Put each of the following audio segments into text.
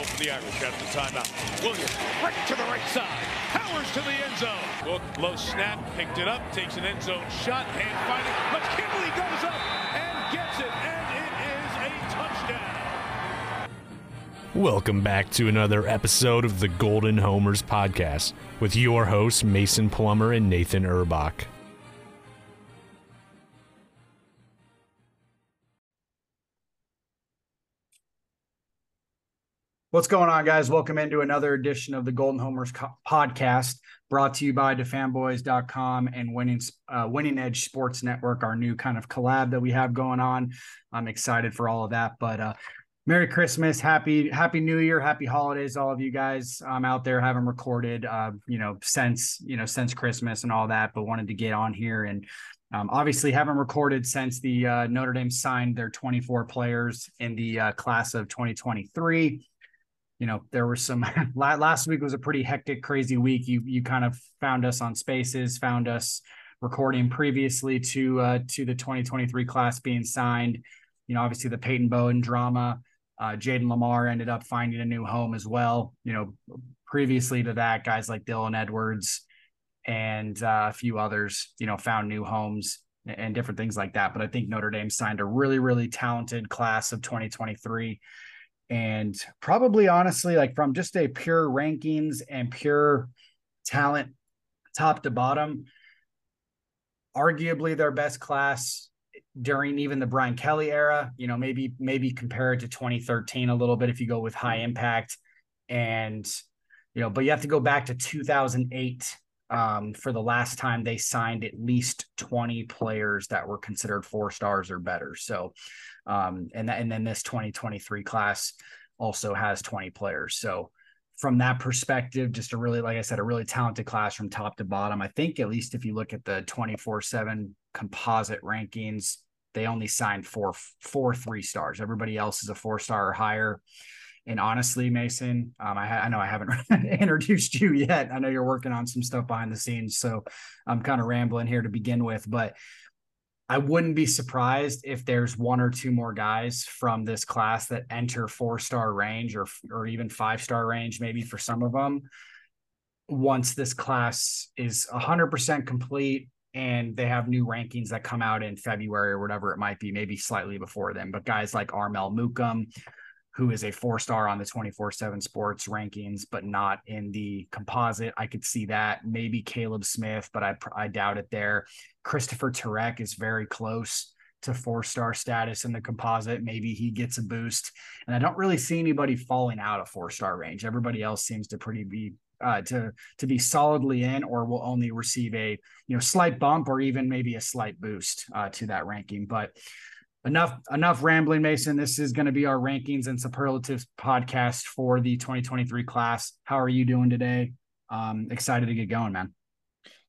goal for the Irish the timeout. Williams right to the right side. Powers to the end zone. Look, low snap, picked it up, takes an end zone shot, hand fighting. Goes up and gets it, and it is a touchdown. Welcome back to another episode of the Golden Homers podcast with your hosts Mason Plummer and Nathan Urbach. What's going on, guys? Welcome into another edition of the Golden Homers co- podcast, brought to you by defanboys.com and Winning uh, Winning Edge Sports Network, our new kind of collab that we have going on. I'm excited for all of that. But uh, Merry Christmas, Happy Happy New Year, Happy Holidays, all of you guys um, out there haven't recorded, uh, you know, since you know since Christmas and all that, but wanted to get on here and um, obviously, haven't recorded since the uh, Notre Dame signed their 24 players in the uh, class of 2023 you know there was some last week was a pretty hectic crazy week. You you kind of found us on spaces found us recording previously to uh to the 2023 class being signed. You know obviously the peyton bowen drama uh jayden limar ended up finding a new home as well. You know previously to that guys like dylan edwards and uh, a few others you know found new homes and different things like that. But i think notre dame signed a really really talented class of 2023 and probably honestly like from just a pure rankings and pure talent top to bottom arguably their best class during even the Brian Kelly era you know maybe maybe compare it to 2013 a little bit if you go with high impact. And you know but you have to go back to 2008 um, for the last time they signed at least 20 players that were considered four stars or better. So um, and that, and then this 2023 class also has 20 players. So from that perspective, just a really, like I said, a really talented class from top to bottom. I think at least if you look at the 24 seven composite rankings, they only signed four, four three stars. Everybody else is a four star or higher. And honestly, Mason, um, I, ha- I, know I haven't introduced you yet. I know you're working on some stuff behind the scenes, so I'm kind of rambling here to begin with. But I wouldn't be surprised if there's one or two more guys from this class that enter four star range or or even five star range, maybe for some of them. Once this class is 100% complete and they have new rankings that come out in February or whatever it might be, maybe slightly before then. But guys like Armel Mukam, who is a four star on the 24 7 sports rankings, but not in the composite. I could see that. Maybe Caleb Smith, but I, I doubt it there. Christopher Terek is very close to four star status in the composite. Maybe he gets a boost. And I don't really see anybody falling out of four star range. Everybody else seems to pretty be uh, to to be solidly in, or will only receive a you know slight bump or even maybe a slight boost uh, to that ranking. But enough enough rambling mason. This is going to be our rankings and superlatives podcast for the 2023 class. How are you doing today? Um excited to get going man.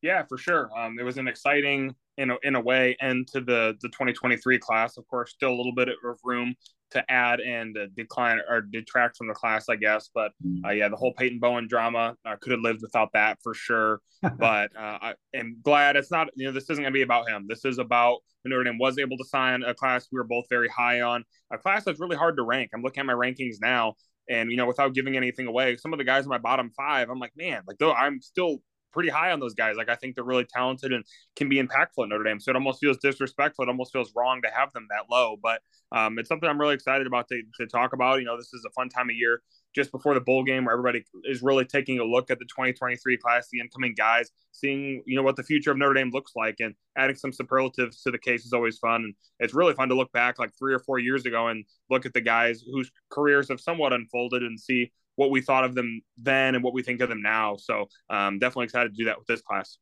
Yeah for sure. Um it was an exciting in a, in a way end to the the 2023 class. Of course still a little bit of room to add and uh, decline or detract from the class, I guess. But uh, yeah, the whole Peyton Bowen drama I could have lived without that for sure. but uh, I am glad it's not. You know, this isn't going to be about him. This is about Notre Dame was able to sign a class we were both very high on, a class that's really hard to rank. I'm looking at my rankings now, and you know, without giving anything away, some of the guys in my bottom five, I'm like, man, like though I'm still pretty high on those guys. Like I think they're really talented and can be impactful at Notre Dame. So it almost feels disrespectful. It almost feels wrong to have them that low. But um, it's something I'm really excited about to, to talk about. You know, this is a fun time of year just before the bowl game where everybody is really taking a look at the 2023 class, the incoming guys, seeing, you know, what the future of Notre Dame looks like and adding some superlatives to the case is always fun. And it's really fun to look back like three or four years ago and look at the guys whose careers have somewhat unfolded and see what we thought of them then and what we think of them now. So um, definitely excited to do that with this class.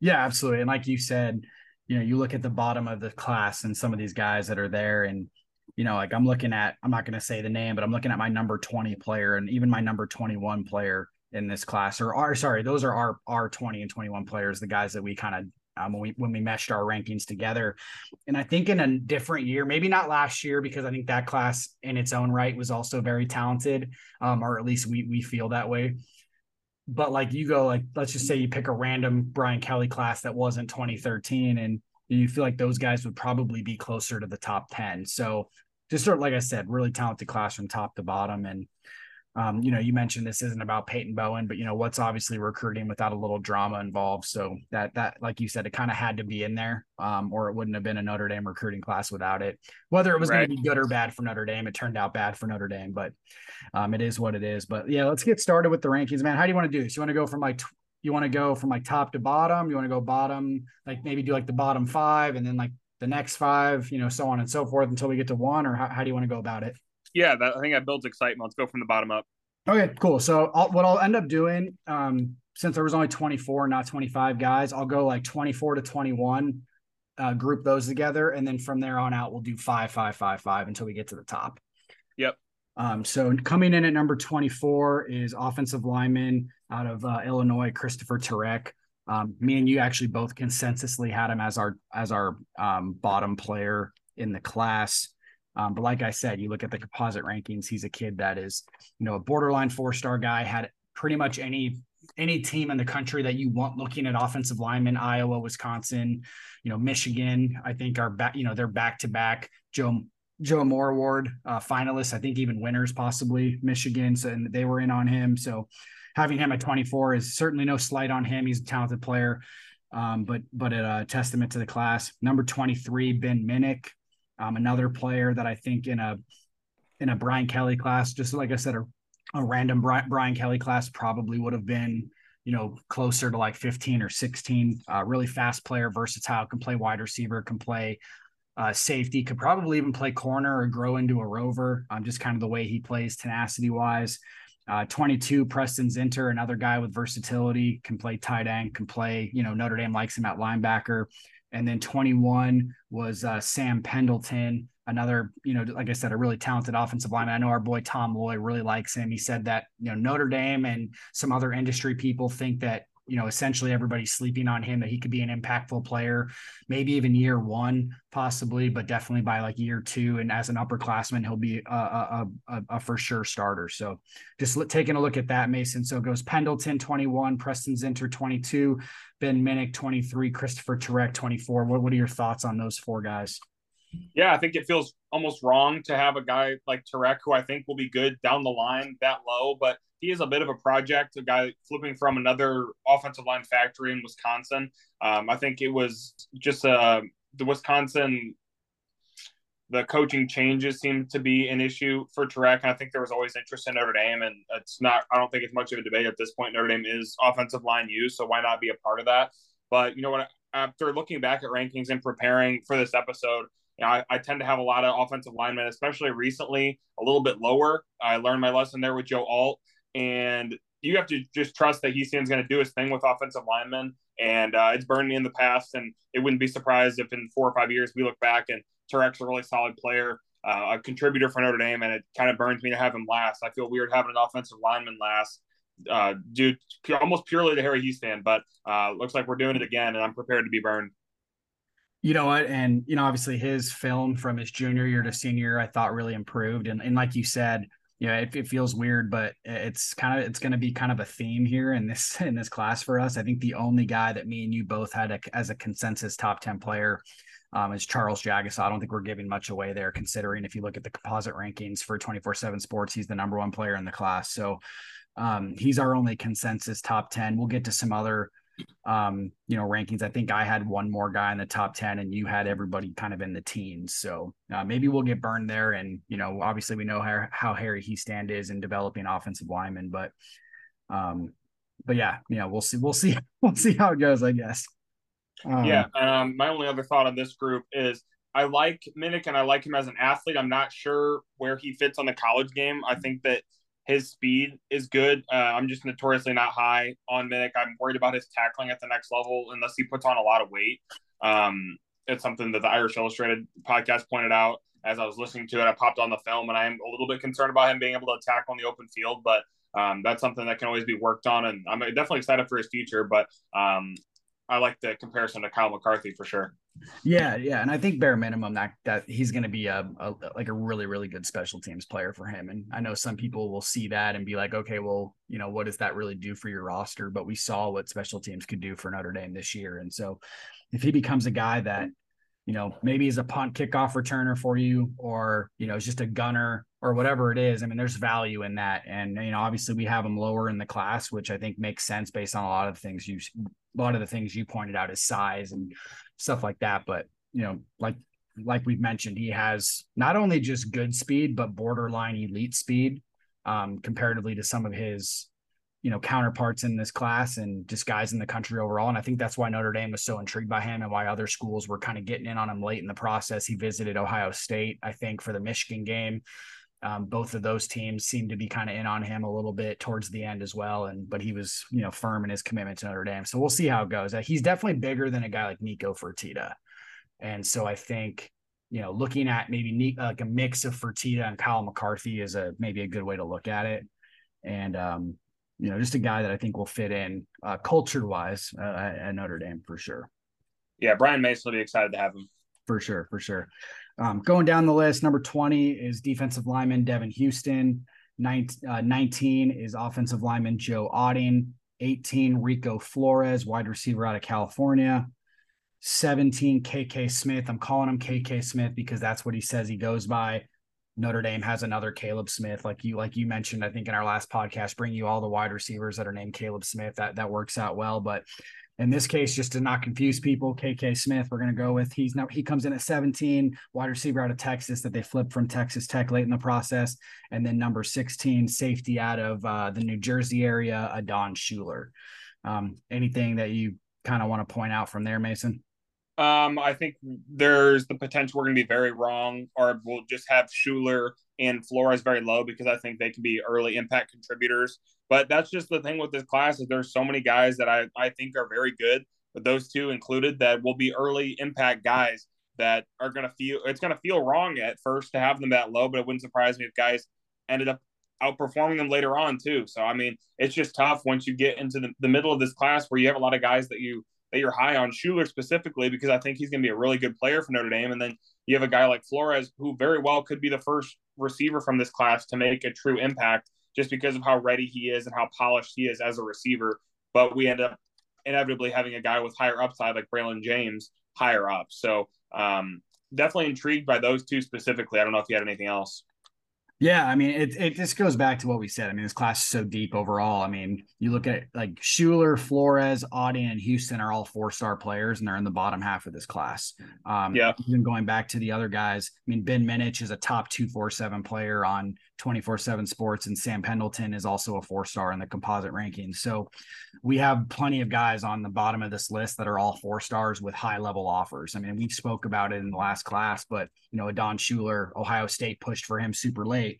Yeah, absolutely. And like you said, you know, you look at the bottom of the class and some of these guys that are there and you know, like I'm looking at, I'm not going to say the name, but I'm looking at my number 20 player and even my number 21 player in this class, or sorry, those are our our 20 and 21 players, the guys that we kind of um, when we when we meshed our rankings together. And I think in a different year, maybe not last year, because I think that class in its own right was also very talented, um, or at least we we feel that way. But like you go, like let's just say you pick a random Brian Kelly class that wasn't 2013, and you feel like those guys would probably be closer to the top 10. So just sort of like I said, really talented class from top to bottom, and um, you know, you mentioned this isn't about Peyton Bowen, but you know, what's obviously recruiting without a little drama involved. So that that, like you said, it kind of had to be in there, um, or it wouldn't have been a Notre Dame recruiting class without it. Whether it was right. going to be good or bad for Notre Dame, it turned out bad for Notre Dame, but um, it is what it is. But yeah, let's get started with the rankings, man. How do you want to do this? You want to go from like you want to go from like top to bottom? You want to go bottom, like maybe do like the bottom five, and then like the next five, you know, so on and so forth until we get to one, or how, how do you want to go about it? Yeah, that, I think that builds excitement. Let's go from the bottom up. Okay, cool. So I'll, what I'll end up doing, um, since there was only 24, not 25 guys, I'll go like 24 to 21, uh, group those together, and then from there on out, we'll do five, five, five, five until we get to the top. Yep. Um, so coming in at number 24 is offensive lineman out of uh, Illinois, Christopher Terek. Um, me and you actually both consensusly had him as our as our um, bottom player in the class. Um, but like I said, you look at the composite rankings, he's a kid that is, you know, a borderline four star guy, had pretty much any any team in the country that you want looking at offensive linemen, Iowa, Wisconsin, you know, Michigan, I think are back, you know, they're back to back. Joe Joe Moore Award uh, finalists, I think even winners possibly Michigan, so and they were in on him. So having him at 24 is certainly no slight on him. He's a talented player, um, but but a testament to the class. Number 23, Ben Minich, um, another player that I think in a in a Brian Kelly class, just like I said, a, a random Brian, Kelly class probably would have been, you know, closer to like 15 or 16. Uh, really fast player, versatile, can play wide receiver, can play uh, safety, could probably even play corner or grow into a rover. Um, just kind of the way he plays, tenacity wise. Uh, 22, Preston Zinter, another guy with versatility, can play tight end, can play, you know, Notre Dame likes him at linebacker. And then 21 was uh, Sam Pendleton, another, you know, like I said, a really talented offensive lineman. I know our boy Tom Loy really likes him. He said that, you know, Notre Dame and some other industry people think that you know, essentially everybody's sleeping on him that he could be an impactful player, maybe even year one, possibly, but definitely by like year two. And as an upperclassman, he'll be a, a, a, a for sure starter. So just taking a look at that, Mason. So goes Pendleton 21, Preston Zinter 22, Ben Minich 23, Christopher Terek 24. What, what are your thoughts on those four guys? Yeah, I think it feels almost wrong to have a guy like Terek, who I think will be good down the line that low, but he is a bit of a project, a guy flipping from another offensive line factory in Wisconsin. Um, I think it was just uh, the Wisconsin, the coaching changes seem to be an issue for Terek. And I think there was always interest in Notre Dame, and it's not, I don't think it's much of a debate at this point. Notre Dame is offensive line use, so why not be a part of that? But you know what? After looking back at rankings and preparing for this episode, you know, I, I, tend to have a lot of offensive linemen, especially recently, a little bit lower. I learned my lesson there with Joe Alt and you have to just trust that Hiestand's going to do his thing with offensive linemen. And uh, it's burned me in the past, and it wouldn't be surprised if in four or five years we look back and Terek's a really solid player, uh, a contributor for Notre Dame, and it kind of burns me to have him last. I feel weird having an offensive lineman last, uh, due almost purely to Harry Hiestand, but uh, looks like we're doing it again, and I'm prepared to be burned. You know what? And, you know, obviously his film from his junior year to senior, I thought really improved. And, and like you said, yeah, it, it feels weird, but it's kind of it's going to be kind of a theme here in this in this class for us. I think the only guy that me and you both had a, as a consensus top ten player um, is Charles Jagusah. I don't think we're giving much away there, considering if you look at the composite rankings for twenty four seven Sports, he's the number one player in the class. So um, he's our only consensus top ten. We'll get to some other um, you know, rankings. I think I had one more guy in the top 10 and you had everybody kind of in the teens. So uh, maybe we'll get burned there. And, you know, obviously we know how, how Harry Hiestand is in developing offensive linemen, but, um, but yeah, you know, we'll see, we'll see, we'll see how it goes, I guess. Um, yeah. Um, my only other thought on this group is I like Minich and I like him as an athlete. I'm not sure where he fits on the college game. I think that his speed is good. Uh, I'm just notoriously not high on Minich. I'm worried about his tackling at the next level unless he puts on a lot of weight. Um, it's something that the Irish Illustrated podcast pointed out as I was listening to it. I popped on the film and I'm a little bit concerned about him being able to attack on the open field, but um, that's something that can always be worked on. And I'm definitely excited for his future, but um, I like the comparison to Kyle McCarthy for sure. Yeah, yeah, and I think bare minimum that that he's going to be a, a, like a really really good special teams player for him. And I know some people will see that and be like, okay, well, you know, what does that really do for your roster? But we saw what special teams could do for Notre Dame this year, and so if he becomes a guy that you know, maybe is a punt kickoff returner for you, or you know, it's just a gunner or whatever it is. I mean, there's value in that, and you know, obviously we have him lower in the class, which I think makes sense based on a lot of the things you, a lot of the things you pointed out, his size and stuff like that. But you know, like like we've mentioned, he has not only just good speed, but borderline elite speed, um, comparatively to some of his you know counterparts in this class and just guys in the country overall. And I think that's why Notre Dame was so intrigued by him and why other schools were kind of getting in on him late in the process. He visited Ohio State, I think, for the Michigan game. Um, both of those teams seemed to be kind of in on him a little bit towards the end as well. And but he was you know firm in his commitment to Notre Dame. So we'll see how it goes. Uh, he's definitely bigger than a guy like Nicco Fertitta. And so I think you know looking at maybe like a mix of Fertitta and Kyle McCarthy is a maybe a good way to look at it. And um, you know, just a guy that I think will fit in uh, culture wise uh, at Notre Dame for sure. Yeah, Brian Mason will be excited to have him. For sure, for sure. Um, going down the list, number 20 is defensive lineman Devan Houstan. 19, uh, 19 is offensive lineman Joe Otting. 18, Rico Flores, wide receiver out of California. 17, KK Smith. I'm calling him KK Smith because that's what he says he goes by. Notre Dame has another Caleb Smith, like you like you mentioned, I think in our last podcast, bring you all the wide receivers that are named Caleb Smith. That that works out well. But in this case, just to not confuse people, KK Smith, we're going to go with he's now he comes in at 17, wide receiver out of Texas that they flipped from Texas Tech late in the process, and then number 16, safety out of uh, the New Jersey area, Adon Shuler. Um, anything that you kind of want to point out from there, Mason? Um, I think there's the potential we're going to be very wrong, or we'll just have Shuler and Flores very low because I think they can be early impact contributors. But that's just the thing with this class is there's so many guys that I, I think are very good, but those two included that will be early impact guys that are going to feel it's going to feel wrong at first to have them that low, but it wouldn't surprise me if guys ended up outperforming them later on too. So I mean, it's just tough once you get into the, the middle of this class where you have a lot of guys that you that you're high on Shuler specifically because I think he's going to be a really good player for Notre Dame. And then you have a guy like Flores who very well could be the first receiver from this class to make a true impact just because of how ready he is and how polished he is as a receiver. But we end up inevitably having a guy with higher upside like Braylon James higher up. So um, definitely intrigued by those two specifically. I don't know if you had anything else. Yeah, I mean, it it just goes back to what we said. I mean, this class is so deep overall. I mean, you look at like Shuler, Flores, Otting, and Houston are all four star players, and they're in the bottom half of this class. Um, yeah. Even going back to the other guys, I mean, Ben Minich is a top two four seven player on twenty four seven Sports, and Sam Pendleton is also a four star in the composite rankings. So we have plenty of guys on the bottom of this list that are all four stars with high level offers. I mean, we spoke about it in the last class, but you know, Don Shuler, Ohio State pushed for him super late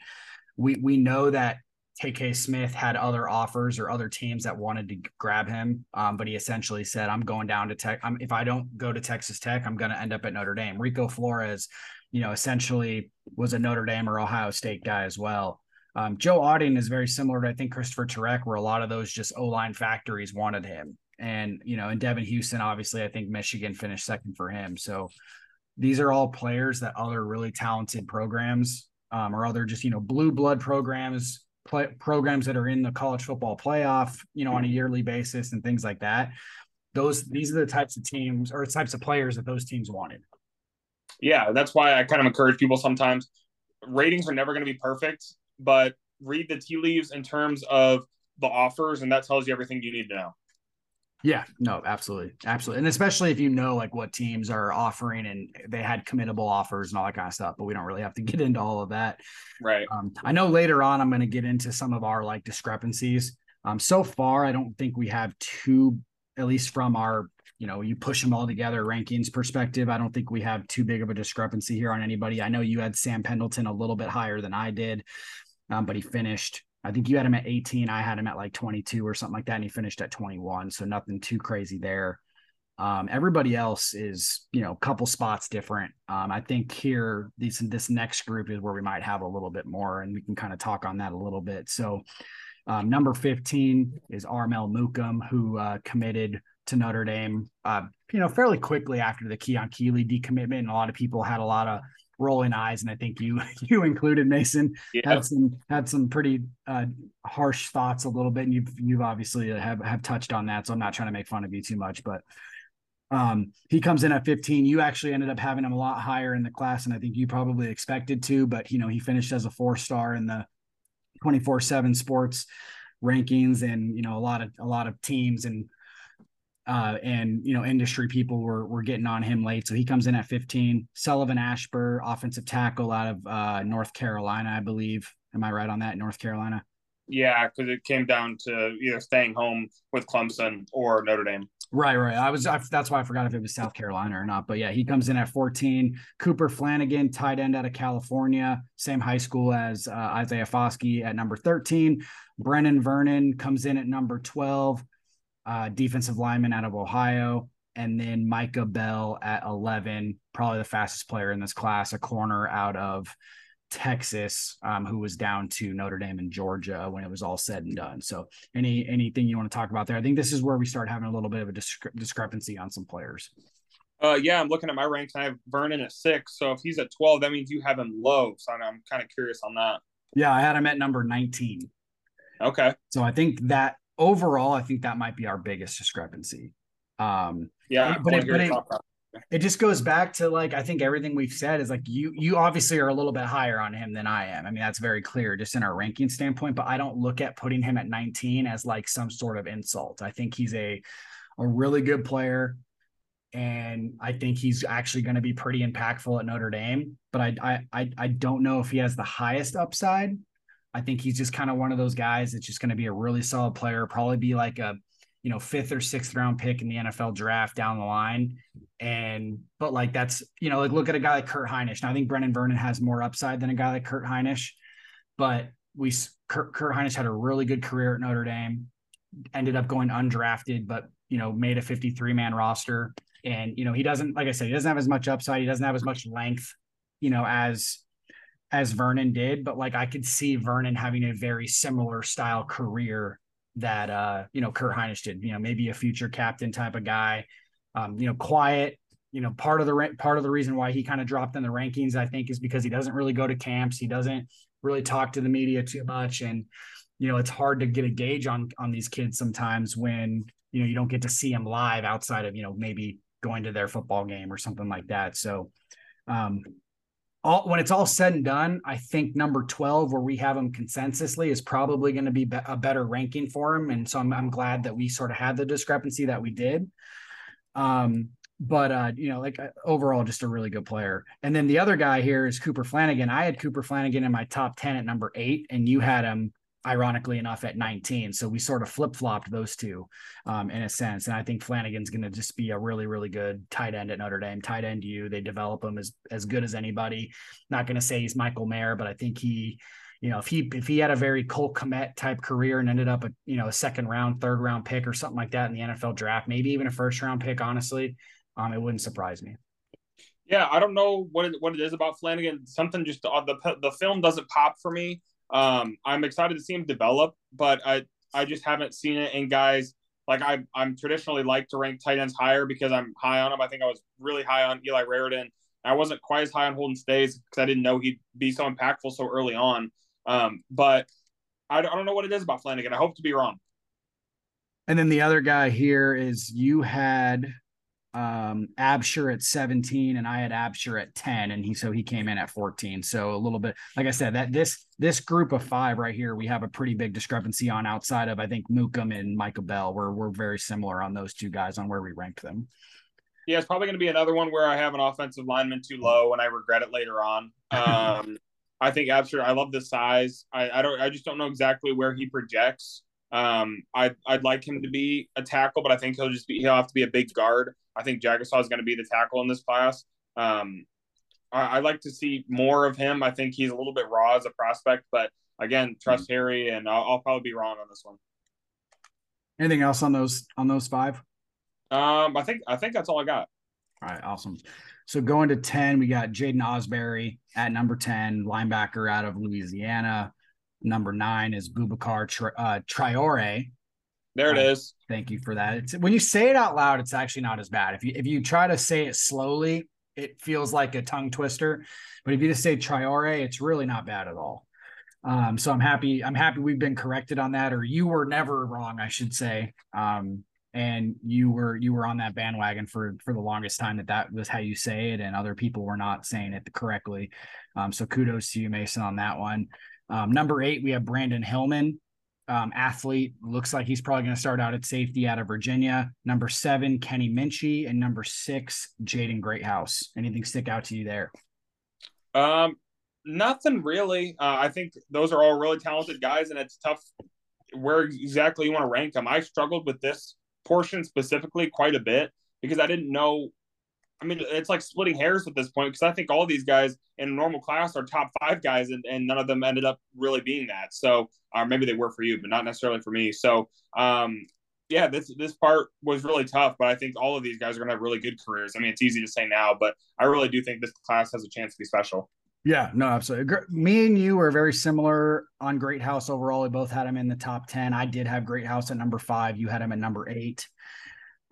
we we know that KK Smith had other offers or other teams that wanted to grab him, um, but he essentially said, "I'm going down to Tech. I'm, if I don't go to Texas Tech, I'm going to end up at Notre Dame." Rico Flores, you know, essentially was a Notre Dame or Ohio State guy as well. Um, Joe Otting is very similar to I think Christopher Terek, where a lot of those just O line factories wanted him, and you know, and Devan Houstan, obviously, I think Michigan finished second for him. So these are all players that other really talented programs um, or other just you know blue blood programs play, programs that are in the college football playoff you know on a yearly basis and things like that those these are the types of teams or types of players that those teams wanted yeah that's why i kind of encourage people sometimes ratings are never going to be perfect but read the tea leaves in terms of the offers and that tells you everything you need to know yeah, no, absolutely. Absolutely. And especially if you know like what teams are offering and they had committable offers and all that kind of stuff, but we don't really have to get into all of that. Right. Um, I know later on I'm going to get into some of our like discrepancies. Um, so far, I don't think we have two, at least from our, you know, you push them all together rankings perspective. I don't think we have too big of a discrepancy here on anybody. I know you had Sam Pendleton a little bit higher than I did, um, but he finished I think you had him at 18. I had him at like 22 or something like that. And he finished at 21. So nothing too crazy there. Um, everybody else is, you know, a couple spots different. Um, I think here, these, this next group is where we might have a little bit more and we can kind of talk on that a little bit. So um, number 15 is Armel Mukam, who uh, committed to Notre Dame, uh, you know, fairly quickly after the Keon Keeley decommitment. And a lot of people had a lot of rolling eyes, and I think you you included Mason yeah. had some had some pretty uh, harsh thoughts a little bit, and you've you've obviously have have touched on that. So I'm not trying to make fun of you too much, but Um, he comes in at 15. You actually ended up having him a lot higher in the class, and I think you probably expected to, but you know, he finished as a four star in the 24 7 sports rankings, and you know, a lot of a lot of teams and uh, and you know, industry people were were getting on him late. So he comes in at 15. Sullivan Absher, offensive tackle out of uh, North Carolina, I believe. Am I right on that? North Carolina. Yeah, because it came down to either staying home with Clemson or Notre Dame. Right, right. I was I, that's why I forgot if it was South Carolina or not. But yeah, he comes in at 14. Cooper Flanagan, tight end out of California, same high school as uh, Isaiah Foskey at number 13. Brenan Vernon comes in at number 12, uh, defensive lineman out of Ohio. And then Micah Bell at 11, probably the fastest player in this class, a corner out of Texas, um, who was down to Notre Dame and Georgia when it was all said and done. So, any anything you want to talk about there? I think this is where we start having a little bit of a discre- discrepancy on some players. Uh, yeah, I'm looking at my ranks. I have Vernon at six. So if he's at 12, that means you have him low. So I'm kind of curious on that. Yeah, I had him at number 19. Okay. So I think that overall, I think that might be our biggest discrepancy. Um, yeah, but it, but it, it just goes back to like I think everything we've said is like you you obviously are a little bit higher on him than I am. I mean that's very clear just in our ranking standpoint, but I don't look at putting him at 19 as like some sort of insult. I think he's a a really good player and I think he's actually going to be pretty impactful at Notre Dame, but I I I don't know if he has the highest upside. I think he's just kind of one of those guys that's just going to be a really solid player, probably be like a you know, fifth or sixth round pick in the NFL draft down the line. And, but like that's, you know, like look at a guy like Kurt Hinish. Now I think Brenan Vernon has more upside than a guy like Kurt Hinish, but we, Kurt, Kurt Hinish had a really good career at Notre Dame, ended up going undrafted, but, you know, made a 53 man roster. And, you know, he doesn't, like I said, he doesn't have as much upside. He doesn't have as much length, you know, as, as Vernon did, but like I could see Vernon having a very similar style career that uh, you know Kurt Hinish did. You know, maybe a future captain type of guy. Um, you know, quiet. You know, part of the part of the reason why he kind of dropped in the rankings, I think, is because he doesn't really go to camps. He doesn't really talk to the media too much, and you know, it's hard to get a gauge on on these kids sometimes when you know you don't get to see them live outside of you know maybe going to their football game or something like that. So, um, all when it's all said and done, I think number 12, where we have him consensusly, is probably going to be a better ranking for him. And so I'm, I'm glad that we sort of had the discrepancy that we did. Um, but uh, you know, like uh, overall, just a really good player. And then the other guy here is Cooper Flanagan. I had Cooper Flanagan in my top 10 at number eight, and you had him ironically enough at 19 so we sort of flip-flopped those two um, in a sense. And i think flanagan's going to just be a really really good tight end at notre dame. Tight end you they develop him as as good as anybody. Not going to say he's michael mayer but i think he you know if he if he had a very Cole Kmet type career and ended up a you know a second round third round pick or something like that in the nfl draft maybe even a first round pick honestly um it wouldn't surprise me. Yeah, I don't know what it, what it is about Flanagan. Something just uh, the the film doesn't pop for me. Um, I'm excited to see him develop, but I I just haven't seen it in guys like I I'm traditionally like to rank tight ends higher because I'm high on him. I think I was really high on Eli Raridon. I wasn't quite as high on Holden Staes because I didn't know he'd be so impactful so early on. Um, but I, I don't know what it is about Flanagan. I hope to be wrong. And then the other guy here is you had um Absher at 17 and I had Absher at 10 and he so he came in at 14 so a little bit like I said that this this group of five right here we have a pretty big discrepancy on outside of I think Mukam and Micah Bell. We're we're very similar on those two guys on where we ranked them. Yeah it's probably going to be another one where I have an offensive lineman too low and I regret it later on. Um I think Absher I love the size. I I don't I just don't know exactly where he projects. Um, I'd, I'd like him to be a tackle, but I think he'll just be he'll have to be a big guard. I think Jagusah is going to be the tackle in this class. Um, I, would like to see more of him. I think he's a little bit raw as a prospect, but again, trust mm-hmm. Harry, and I'll, I'll, probably be wrong on this one. Anything else on those on those five? Um, I think I think that's all I got. All right, awesome. So going to ten, we got Jaiden Ausberry at number ten, linebacker out of Louisiana. Number nine is Boubacar Tri- uh, Traore there it is. Thank you for that. It's, when you say it out loud, it's actually not as bad. If you if you try to say it slowly, it feels like a tongue twister. But if you just say Traore, it's really not bad at all. Um, so I'm happy. I'm happy we've been corrected on that, or you were never wrong, I should say. Um, and you were you were on that bandwagon for for the longest time that that was how you say it and other people were not saying it correctly um, so kudos to you mason on that one um, number eight we have brandon hillman um, athlete. Looks like he's probably going to start out at safety out of virginia. Number seven kenny minchey and number six jaden greathouse. Anything stick out to you there? Um nothing really. Uh, i think those are all really talented guys and it's tough where exactly you want to rank them i struggled with this portion specifically quite a bit because I didn't know. I mean, it's like splitting hairs at this point because I think all these guys in a normal class are top five guys, and, and none of them ended up really being that. So, or uh, maybe they were for you, but not necessarily for me. So, um, yeah, this this part was really tough, but I think all of these guys are going to have really good careers. I mean, it's easy to say now, but I really do think this class has a chance to be special. Yeah, no, absolutely. Me and you were very similar on Greathouse overall. We both had him in the top 10. I did have Greathouse at number five. You had him at number eight.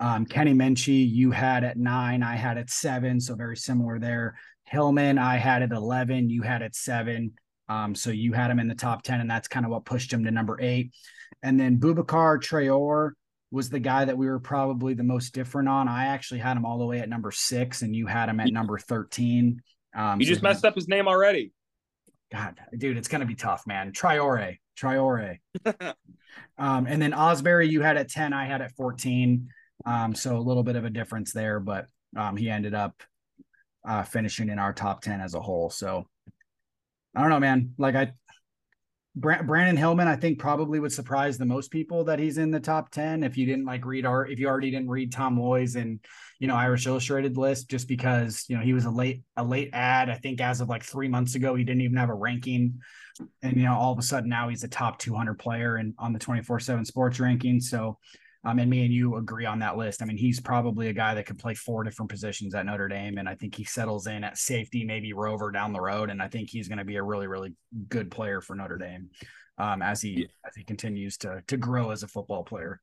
Um, Kenny Minchey, you had at nine. I had at seven. So very similar there. Hillman, I had at 11. You had at seven. Um, so you had him in the top 10, and that's kind of what pushed him to number eight. And then Boubacar Traore was the guy that we were probably the most different on. I actually had him all the way at number six, and you had him at number 13. Um, you so just messed up his name already. God, dude, it's gonna be tough, man. Traore, Traore. um, and then Ausberry, you had at 10, I had at 14. Um, so a little bit of a difference there, but um, he ended up uh, finishing in our top 10 as a whole. So I don't know, man. Like I Brandyn Hillman, I think probably would surprise the most people that he's in the top 10. If you didn't like read our, if you already didn't read Tom Loy's and, you know, Irish Illustrated list, just because, you know, he was a late, a late ad. I think as of like three months ago, he didn't even have a ranking. And, you know, all of a sudden now he's a top 200 player and on the 24 seven sports ranking. So um, and me and you agree on that list. I mean, he's probably a guy that could play four different positions at Notre Dame, and I think he settles in at safety, maybe rover down the road, and I think he's going to be a really, really good player for Notre Dame um, as he as he continues to to grow as a football player.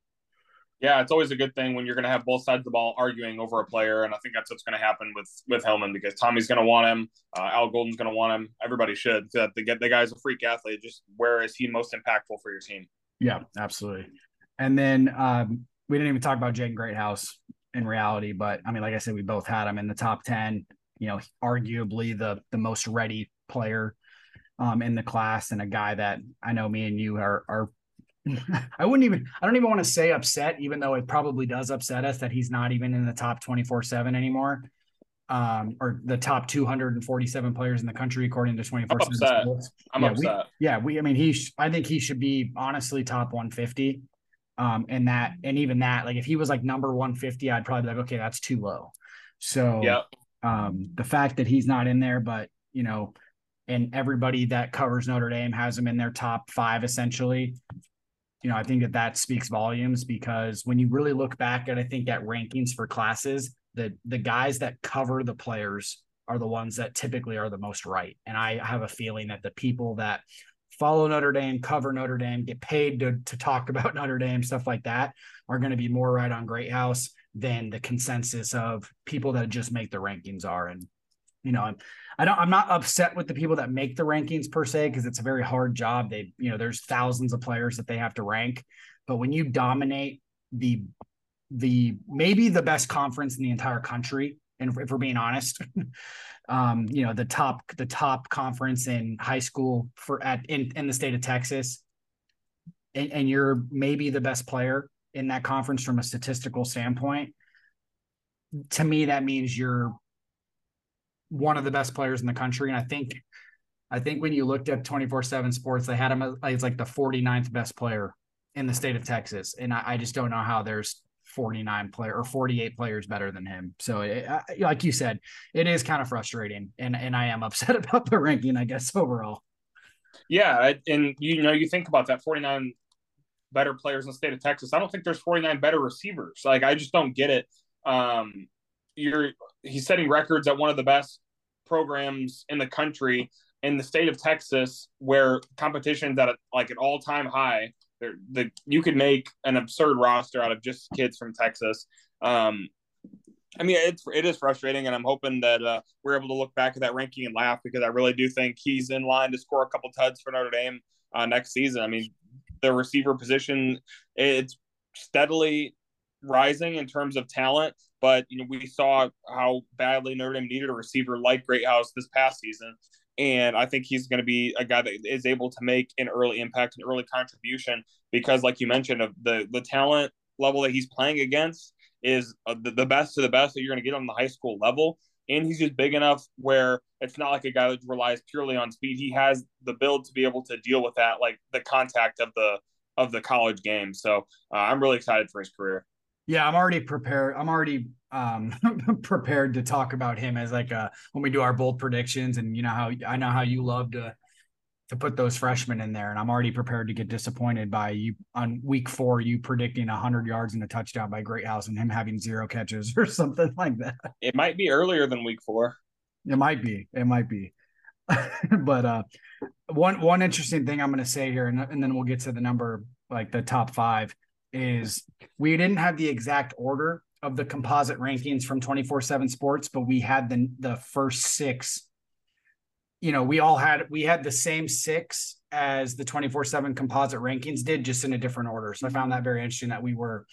Yeah, it's always a good thing when you're going to have both sides of the ball arguing over a player, and I think that's what's going to happen with with Hillman because Tommy's going to want him, uh, Al Golden's going to want him. Everybody should. That the the guy's a freak athlete. Just where is he most impactful for your team? Yeah, absolutely. And then um, we didn't even talk about Jaden Greathouse in reality, but I mean, like I said, we both had him in the top 10, you know, arguably the the most ready player um, in the class and a guy that I know me and you are are I wouldn't even I don't even want to say upset, even though it probably does upset us that he's not even in the top 24-7 anymore. Um, or the top 247 players in the country according to 24 I'm upset. I'm yeah, upset. We, yeah, we I mean he sh- I think he should be honestly top 150. Um, and that and even that, like if he was like number 150, I'd probably be like, okay, that's too low. So yeah. um the fact that he's not in there, but you know, and everybody that covers Notre Dame has him in their top five essentially. You know, I think that that speaks volumes because when you really look back at, I think at rankings for classes, the the guys that cover the players are the ones that typically are the most right. And I have a feeling that the people that follow Notre Dame, cover Notre Dame, get paid to, to talk about Notre Dame, stuff like that, are going to be more right on Greathouse than the consensus of people that just make the rankings are. And, you know, I'm, I don't, I'm not upset with the people that make the rankings per se, because it's a very hard job. They, you know, there's thousands of players that they have to rank. But when you dominate the, the maybe the best conference in the entire country, and if we're being honest, um, you know, the top the top conference in high school for at in, in the state of Texas, and, and you're maybe the best player in that conference from a statistical standpoint, to me that means you're one of the best players in the country. And I think I think when you looked at 24-7 sports, they had him as like the 49th best player in the state of Texas. And I, I just don't know how there's 49 player or 48 players better than him. So it, like you said, it is kind of frustrating and, and I am upset about the ranking, I guess, overall. Yeah. And you know, you think about that 49 better players in the state of Texas. I don't think there's 49 better receivers. Like, I just don't get it. Um, you're, he's setting records at one of the best programs in the country in the state of Texas where competition's at a, like an all time high the you could make an absurd roster out of just kids from Texas. Um, I mean, it's it is frustrating, and I'm hoping that uh, we're able to look back at that ranking and laugh because I really do think he's in line to score a couple tuds for Notre Dame uh, next season. I mean, the receiver position it's steadily rising in terms of talent, but you know we saw how badly Notre Dame needed a receiver like Greathouse this past season, and I think he's going to be a guy that is able to make an early impact, an early contribution because, like you mentioned, of the the talent level that he's playing against is uh, the, best of the best that you're going to get on the high school level. And he's just big enough where it's not like a guy that relies purely on speed. He has the build to be able to deal with that, like the contact of the of the college game. So uh, I'm really excited for his career. Yeah, I'm already prepared. I'm already um prepared to talk about him as like a when we do our bold predictions and you know how I know how you love to to put those freshmen in there and I'm already prepared to get disappointed by you on week 4 you predicting 100 yards and a touchdown by Greathouse and him having zero catches or something like that. It might be earlier than week 4. It might be. It might be. but uh one one interesting thing I'm going to say here and, and then we'll get to the number like the top 5 is we didn't have the exact order of the composite rankings from 24/7 Sports, but we had the the first 6 you know, we all had we had the same 6 as the 24/7 composite rankings did just in a different order. So I found that very interesting that we were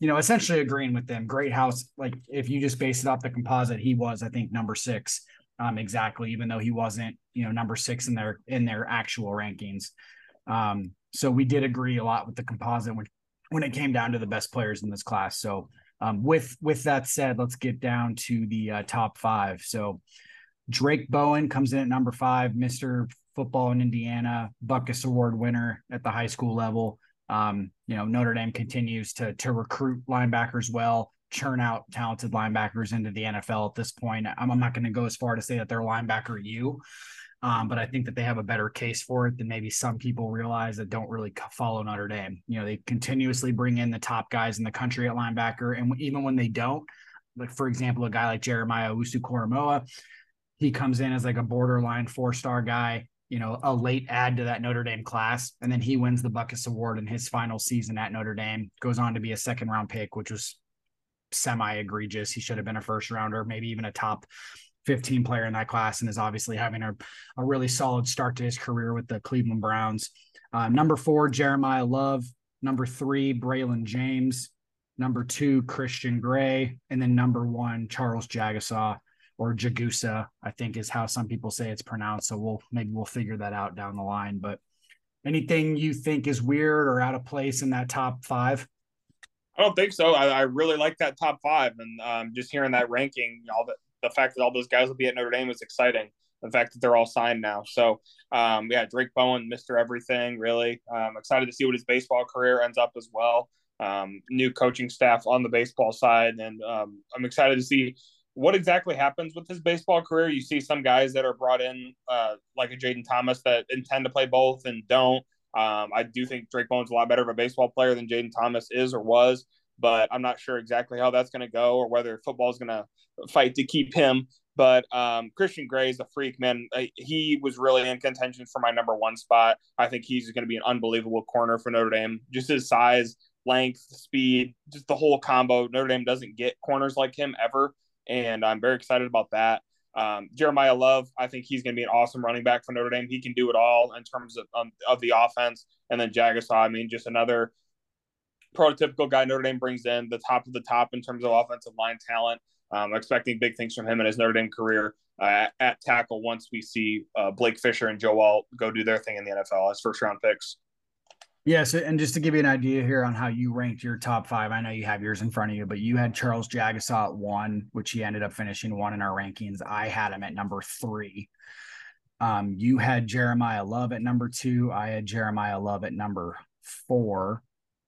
you know, essentially agreeing with them. Great house, like if you just base it off the composite, he was, I think, number six, um, exactly, even though he wasn't, you know, number six in their in their actual rankings. Um, so we did agree a lot with the composite when when it came down to the best players in this class. So um, with with that said, let's get down to the uh, top five. So Drayk Bowen comes in at number five, Mister Football in Indiana, Butkus Award winner at the high school level. Um, you know, Notre Dame continues to to recruit linebackers well, churn out talented linebackers into the NFL at this point. I'm, I'm not going to go as far to say that they're linebacker you, um, but I think that they have a better case for it than maybe some people realize that don't really follow Notre Dame. You know, they continuously bring in the top guys in the country at linebacker, and even when they don't, like for example, a guy like Jeremiah Owusu-Koramoah, he comes in as like a borderline four star guy you know, a late add to that Notre Dame class. And then he wins the Butkus Award in his final season at Notre Dame, goes on to be a second round pick, which was semi egregious. He should have been a first rounder, maybe even a top 15 player in that class, and is obviously having a, a really solid start to his career with the Cleveland Browns. Uh, number four, Jeremiyah Love. Number three, Braylon James. Number two, Christian Gray. And then number one, Charles Jagusah or Jagusa, I think is how some people say it's pronounced. So we'll maybe we'll figure that out down the line. But anything you think is weird or out of place in that top five? I don't think so. I, I really like that top five, and um, just hearing that ranking, all the the fact that all those guys will be at Notre Dame is exciting. The fact that they're all signed now. So um, yeah, Drayk Bowen, Mister Everything, really. Um, excited to see what his baseball career ends up as well. Um, new coaching staff on the baseball side, and um, I'm excited to see what exactly happens with his baseball career. You see some guys that are brought in, uh, like a Jayden Thomas, that intend to play both and don't. Um, I do think Drayk Bowen's a lot better of a baseball player than Jayden Thomas is or was, but I'm not sure exactly how that's going to go or whether football is going to fight to keep him. But um, Christian Gray is a freak, man. He was really in contention for my number one spot. I think he's going to be an unbelievable corner for Notre Dame. Just his size, length, speed, just the whole combo. Notre Dame doesn't get corners like him ever and I'm very excited about that. Um, Jeremiyah Love, I think he's going to be an awesome running back for Notre Dame. He can do it all in terms of um, of the offense. And then Jagusah, I mean, just another prototypical guy Notre Dame brings in, the top of the top in terms of offensive line talent. Um, expecting big things from him in his Notre Dame career uh, at tackle once we see uh, Blake Fisher and Joe Alt go do their thing in the NFL as first round picks. Yes, and just to give you an idea here on how you ranked your top five, I know you have yours in front of you, but you had Charles Jagusah at one, which he ended up finishing one in our rankings. I had him at number three. Um, you had Jeremiyah Love at number two. I had Jeremiyah Love at number four,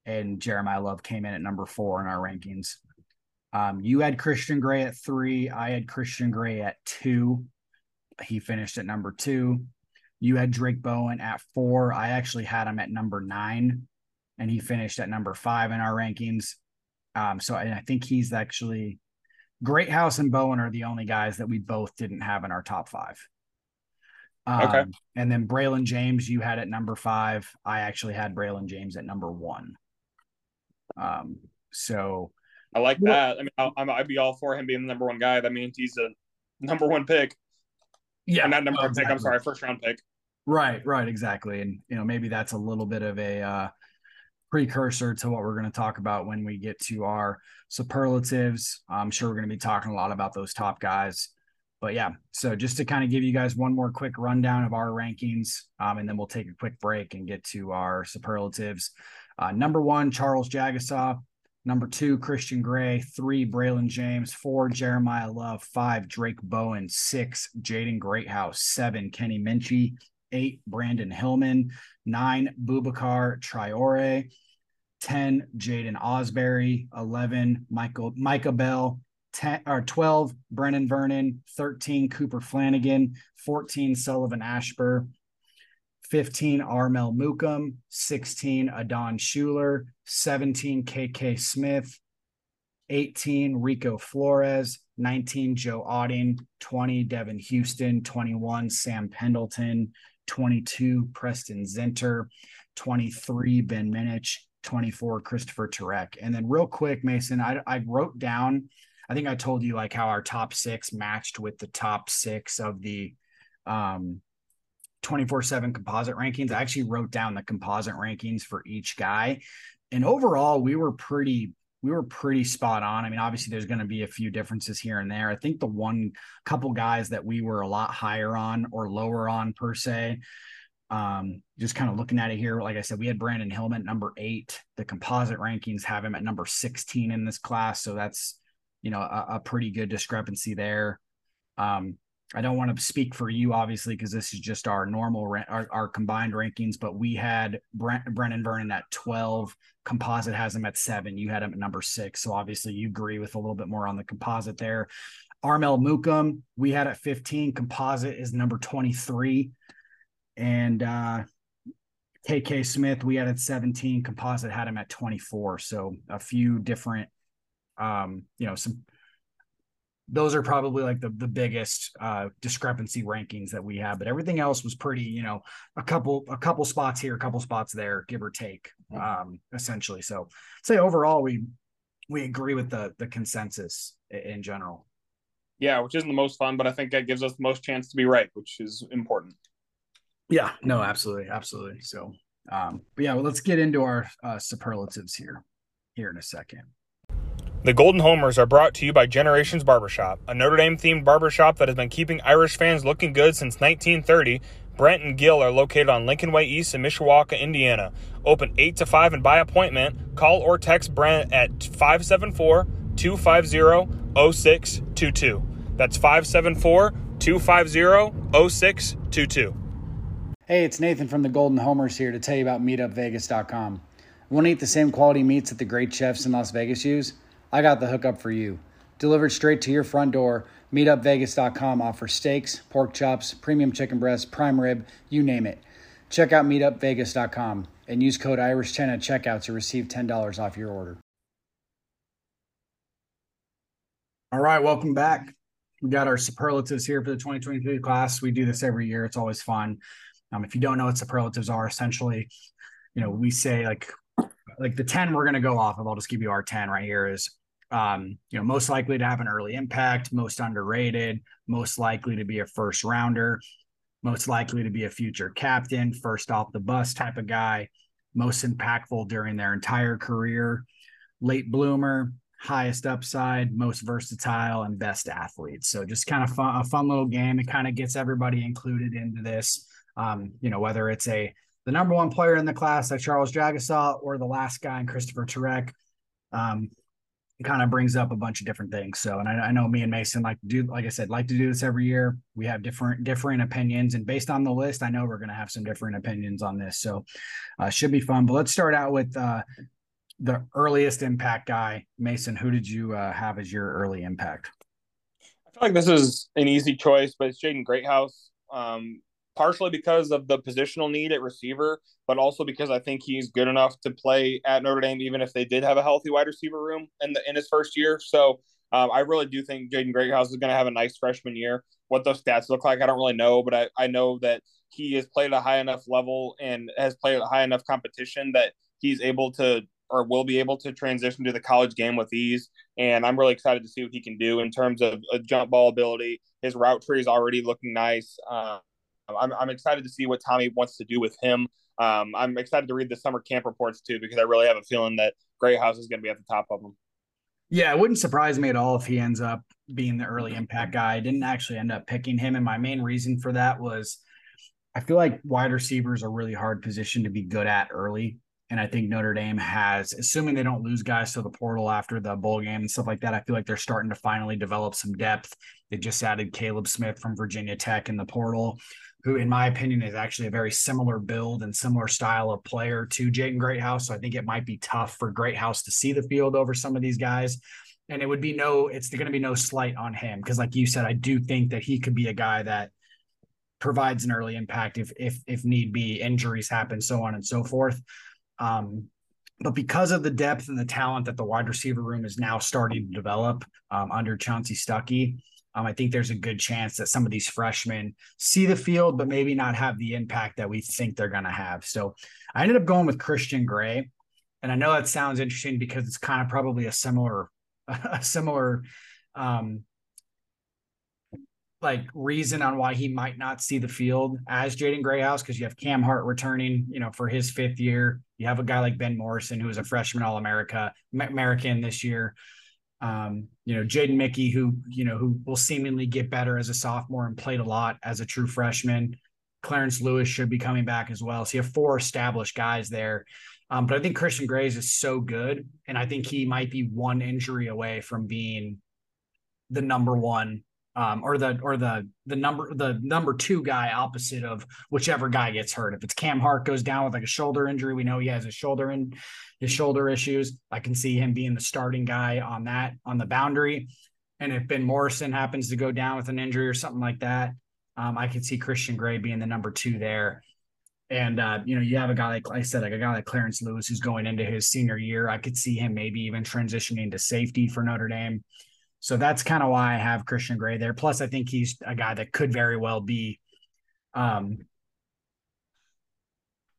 and Jeremiyah Love came in at number four in our rankings. Um, you had Christian Gray at three. I had Christian Gray at two. He finished at number two. You had Drayk Bowen at four. I actually had him at number nine, and he finished at number five in our rankings. Um, so I think he's actually Greathouse and Bowen are the only guys that we both didn't have in our top five. Um, okay. And then Braylon James, you had at number five. I actually had Braylon James at number one. Um, so I like that. I mean, i I'd be all for him being the number one guy. That means he's a number one pick. Yeah, or not number one pick. I'm sorry, first round pick. Right, right, exactly. And you know, maybe that's a little bit of a uh, precursor to what we're going to talk about when we get to our superlatives. I'm sure we're going to be talking a lot about those top guys. But yeah, so just to kind of give you guys one more quick rundown of our rankings, um, and then we'll take a quick break and get to our superlatives. Uh, number one, Charles Jagusah. Number two, Christian Gray. Three, Braylon James. Four, Jeremiyah Love. Five, Drayk Bowen. Six, Jaden Greathouse. Seven, Kenny Minchey. Eight, Brandyn Hillman. Nine, Boubacar Traore. 10, Jaiden Ausberry. 11, Michael Micah Bell. 10 or 12, Brenan Vernon. 13, Cooper Flanagan. 14, Sullivan Absher. 15, Armel Mukam, 16, Adon Shuler, 17, KK Smith, 18, Rico Flores, 19, Joe Otting, 20, Devan Houstan, 21, Sam Pendleton, 22, Preston Zinter, 23, Ben Minich, 24, Christopher Terek. And then real quick, Mason, I, I wrote down, I think I told you like how our top six matched with the top six of the um 24 7 composite rankings. I actually wrote down the composite rankings for each guy. And overall, we were pretty we were pretty spot on. I mean, obviously, there's going to be a few differences here and there. I think the one couple guys that we were a lot higher on or lower on per se, um, just kind of looking at it here, like I said, we had Brandyn Hillman number eight. The composite rankings have him at number 16 in this class. So that's, you know, a, a pretty good discrepancy there. Um, I don't want to speak for you, obviously, because this is just our normal, our, our combined rankings. But we had Brent, Brenan Vernon at 12. Composite has him at seven. You had him at number six. So obviously, you agree with a little bit more on the composite there. Armel Mukam, we had at 15. Composite is number 23. And uh, KK Smith, we had at 17. Composite had him at 24. So a few different, um, you know, some those are probably like the the biggest uh, discrepancy rankings that we have but everything else was pretty you know a couple a couple spots here a couple spots there give or take um essentially. So say overall we we agree with the the consensus in general. Yeah which isn't the most fun but i think that gives us the most chance to be right which is important. Yeah no absolutely absolutely. So um but yeah well let's get into our uh, superlatives here here in a second the Golden Homers are brought to you by Generations Barbershop, a Notre Dame themed barbershop that has been keeping Irish fans looking good since 1930. Brent and Gil are located on Lincoln Way East in Mishawaka, Indiana. Open 8 to 5 and by appointment. Call or text Brent at 574 250 0622. That's 574 250 0622. Hey, it's Nathan from the Golden Homers here to tell you about MeetUpVegas.com. Want to eat the same quality meats that the great chefs in Las Vegas use? I got the hookup for you. Delivered straight to your front door, meetupvegas.com offers steaks, pork chops, premium chicken breasts, prime rib, you name it. Check out meetupvegas.com and use code IRISH10 at checkout to receive $10 off your order. All right, welcome back. We got our superlatives here for the 2023 class. We do this every year. It's always fun. Um, if you don't know what superlatives are, essentially, you know, we say like like the 10 we're going to go off of, I'll just give you our 10 right here is, um, you know, most likely to have an early impact, most underrated, most likely to be a first rounder, most likely to be a future captain, first off the bus type of guy, most impactful during their entire career, late bloomer, highest upside, most versatile, and best athlete. So just kind of fun, a fun little game. It kind of gets everybody included into this. Um, you know, whether it's a the number one player in the class, like Charles Jagusah, or the last guy, and Christopher Terek. Um, it kind of brings up a bunch of different things. So, and I, I, know me and Mason like to do, like I said, like to do this every year. We have different different opinions, and based on the list, I know we're going to have some different opinions on this. So, uh, should be fun. But let's start out with uh, the earliest impact guy, Mason. Who did you uh, have as your early impact? I feel like this is an easy choice, but it's Jaden Greathouse. Um, partially because of the positional need at receiver, but also because I think he's good enough to play at Notre Dame, even if they did have a healthy wide receiver room in the in his first year. So um, I really do think Jaden Greathouse is going to have a nice freshman year. What those stats look like, I don't really know, but I, I know that he has played at a high enough level and has played at a high enough competition that he's able to or will be able to transition to the college game with ease. And I'm really excited to see what he can do in terms of a jump ball ability. His route tree is already looking nice. Uh, I'm, I'm excited to see what Tommy wants to do with him. um, I'm excited to read the summer camp reports too because I really have a feeling that Greathouse is going to be at the top of them. Yeah, it wouldn't surprise me at all if he ends up being the early impact guy. I didn't actually end up picking him, and my main reason for that was I feel like wide receivers are really hard position to be good at early. And I think Notre Dame has, assuming they don't lose guys to the portal after the bowl game and stuff like that, I feel like they're starting to finally develop some depth. They just added Caleb Smith from Virginia Tech in the portal, who, in my opinion, is actually a very similar build and similar style of player to Jaden Greathouse. So I think it might be tough for Greathouse to see the field over some of these guys. And it would be no, it's going to be no slight on him because, like you said, I do think that he could be a guy that provides an early impact if if if need be, injuries happen, so on and so forth. Um, but because of the depth and the talent that the wide receiver room is now starting to develop um, under Chansi Stuckey, um, I think there's a good chance that some of these freshmen see the field, but maybe not have the impact that we think they're going to have. So I ended up going with Christian Gray, and I know that sounds interesting because it's kind of probably a similar, a similar um, like reason on why he might not see the field as Jaden Greathouse because you have Cam Hart returning, you know, for his fifth year. You have a guy like Ben Morrison who is a freshman All America American this year. Um, you know, Jaden Mickey who you know who will seemingly get better as a sophomore and played a lot as a true freshman. Clarence Lewis should be coming back as well. So you have four established guys there. Um, but I think Christian Grays is so good, and I think he might be one injury away from being the number one um, or the or the the number the number two guy opposite of whichever guy gets hurt. If it's Cam Hart goes down with like a shoulder injury, we know he has a shoulder in his shoulder issues. I can see him being the starting guy on that on the boundary. And if Ben Morrison happens to go down with an injury or something like that, um, I could see Christian Gray being the number two there. And uh, you know, you have a guy like, like I said, like a guy like Clarence Lewis who's going into his senior year. I could see him maybe even transitioning to safety for Notre Dame. So that's kind of why I have Christian Gray there. Plus, I think he's a guy that could very well be, um,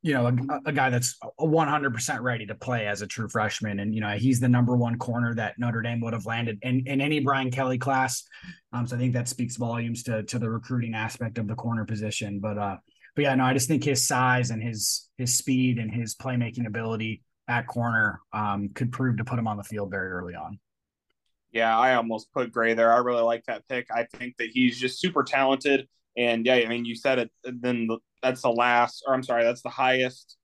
you know, a, a guy that's 100% ready to play as a true freshman. And, you know, he's the number one corner that Notre Dame would have landed in, in any Brian Kelly class. Um, so I think that speaks volumes to, to the recruiting aspect of the corner position. But, uh, but yeah, no, I just think his size and his, his speed and his playmaking ability at corner um, could prove to put him on the field very early on. Yeah, I almost put Gray there. I really like that pick. I think that he's just super talented. And yeah, I mean, you said it. Then that's the last, or I'm sorry, that's the highest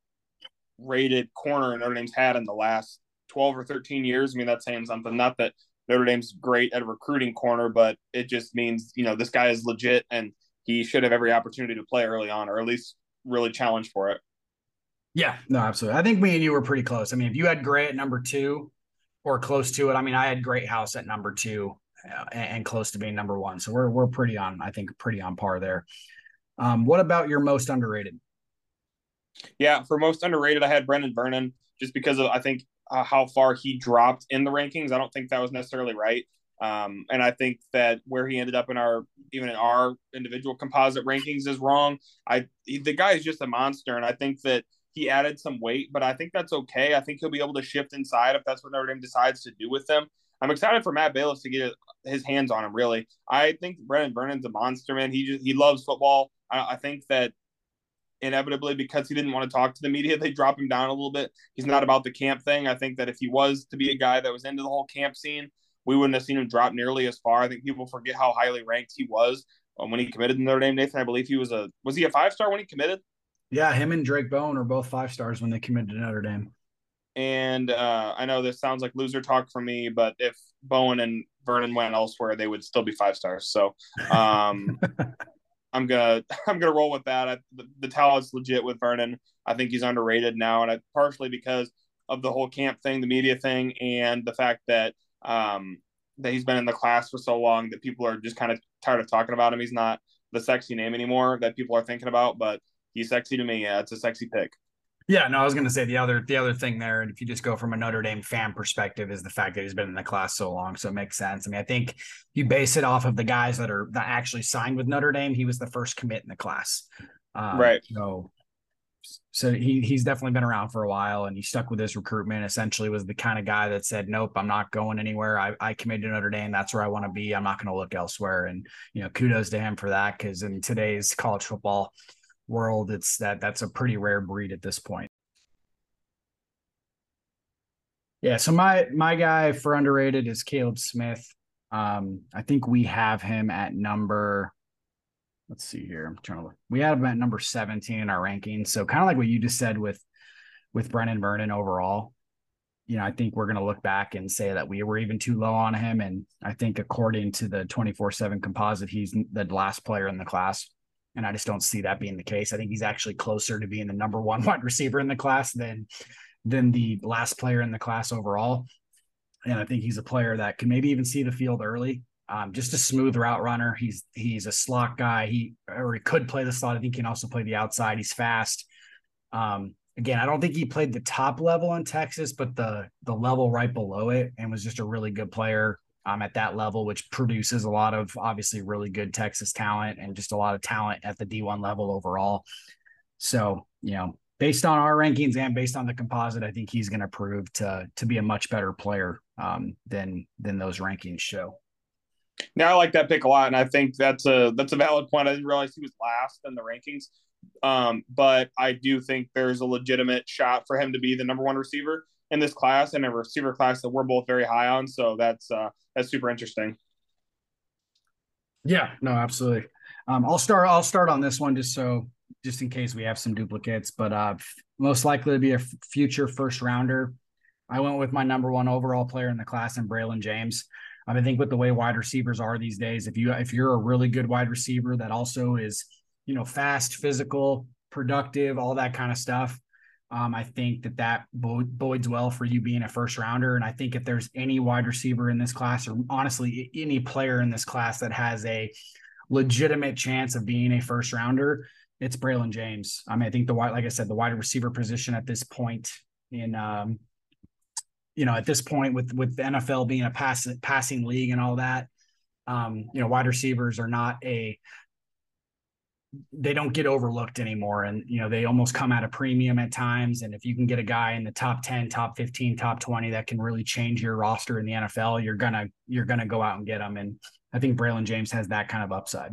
rated corner Notre Dame's had in the last 12 or 13 years. I mean, that's saying something. Not that Notre Dame's great at recruiting corner, but it just means you know this guy is legit and he should have every opportunity to play early on, or at least really challenge for it. Yeah, no, absolutely. I think me and you were pretty close. I mean, if you had Gray at number two, or close to it. I mean, I had Greathouse at number two uh, and, and, close to being number one. So we're we're pretty on, I think, pretty on par there. Um, what about your most underrated? Yeah, for most underrated, I had Brenan Vernon just because of I think uh, how far he dropped in the rankings. I don't think that was necessarily right. Um, and I think that where he ended up in our even in our individual composite rankings is wrong. I the guy is just a monster, and I think that he added some weight, but I think that's okay. I think he'll be able to shift inside if that's what Notre Dame decides to do with them. I'm excited for Matt Balis to get his hands on him. Really, I think Brenan Vernon's a monster, man. He just he loves football. I, I think that inevitably because he didn't want to talk to the media, they drop him down a little bit. He's not about the camp thing. I think that if he was to be a guy that was into the whole camp scene, we wouldn't have seen him drop nearly as far. I think people forget how highly ranked he was um, when he committed to Notre Dame. Nathan, I believe he was a was he a five star when he committed? Yeah, him and Drayk Bowen are both five stars when they committed to Notre Dame. And uh, I know this sounds like loser talk for me, but if Bowen and Vernon went elsewhere, they would still be five stars. So um, I'm gonna I'm gonna roll with that. I, the, the talent's legit with Vernon. I think he's underrated now, and I, partially because of the whole camp thing, the media thing, and the fact that um, that he's been in the class for so long that people are just kind of tired of talking about him. He's not the sexy name anymore that people are thinking about, but he's sexy to me. Yeah, it's a sexy pick. Yeah, no, I was going to say the other the other thing there, and if you just go from a Notre Dame fan perspective, is the fact that he's been in the class so long, so it makes sense. I mean, I think you base it off of the guys that are that actually signed with Notre Dame. He was the first commit in the class, um, right? So, so he he's definitely been around for a while, and he stuck with his recruitment. Essentially, was the kind of guy that said, "Nope, I'm not going anywhere. I I committed to Notre Dame. That's where I want to be. I'm not going to look elsewhere." And you know, kudos to him for that because in today's college football world, it's that that's a pretty rare breed at this point. Yeah, so my my guy for underrated is Caleb Smith. Um, I think we have him at number. Let's see here. I'm trying to look. We have him at number 17 in our ranking. So kind of like what you just said with with Brenan Vernon overall. You know, I think we're going to look back and say that we were even too low on him. And I think according to the 24 7 composite, he's the last player in the class. And I just don't see that being the case. I think he's actually closer to being the number one wide receiver in the class than than the last player in the class overall. And I think he's a player that can maybe even see the field early. Um, just a smooth route runner. He's he's a slot guy. He or he could play the slot. I think he can also play the outside. He's fast. Um, again, I don't think he played the top level in Texas, but the the level right below it, and was just a really good player um, at that level, which produces a lot of obviously really good Texas talent and just a lot of talent at the D1 level overall. So, you know, based on our rankings and based on the composite, I think he's going to prove to to be a much better player um, than than those rankings show. Now I like that pick a lot, and I think that's a that's a valid point. I didn't realize he was last in the rankings, um, but I do think there's a legitimate shot for him to be the number one receiver in this class and a receiver class that we're both very high on. So that's uh, that's super interesting. Yeah, no, absolutely. Um, I'll start. I'll start on this one just so just in case we have some duplicates, but uh, most likely to be a f- future first rounder. I went with my number one overall player in the class, and Braylon James. I think with the way wide receivers are these days, if you if you're a really good wide receiver that also is, you know, fast, physical, productive, all that kind of stuff, um, I think that that bodes well for you being a first rounder. And I think if there's any wide receiver in this class, or honestly any player in this class that has a legitimate chance of being a first rounder, it's Braylon James. I mean, I think the wide, like I said, the wide receiver position at this point in, um, you know, at this point with with the NFL being a pass, passing league and all that, um, you know, wide receivers are not a they don't get overlooked anymore. And you know they almost come at a premium at times. And if you can get a guy in the top 10 top 15 top 20 that can really change your roster in the nfl you're gonna you're gonna go out and get them and i think braylon james has that kind of upside.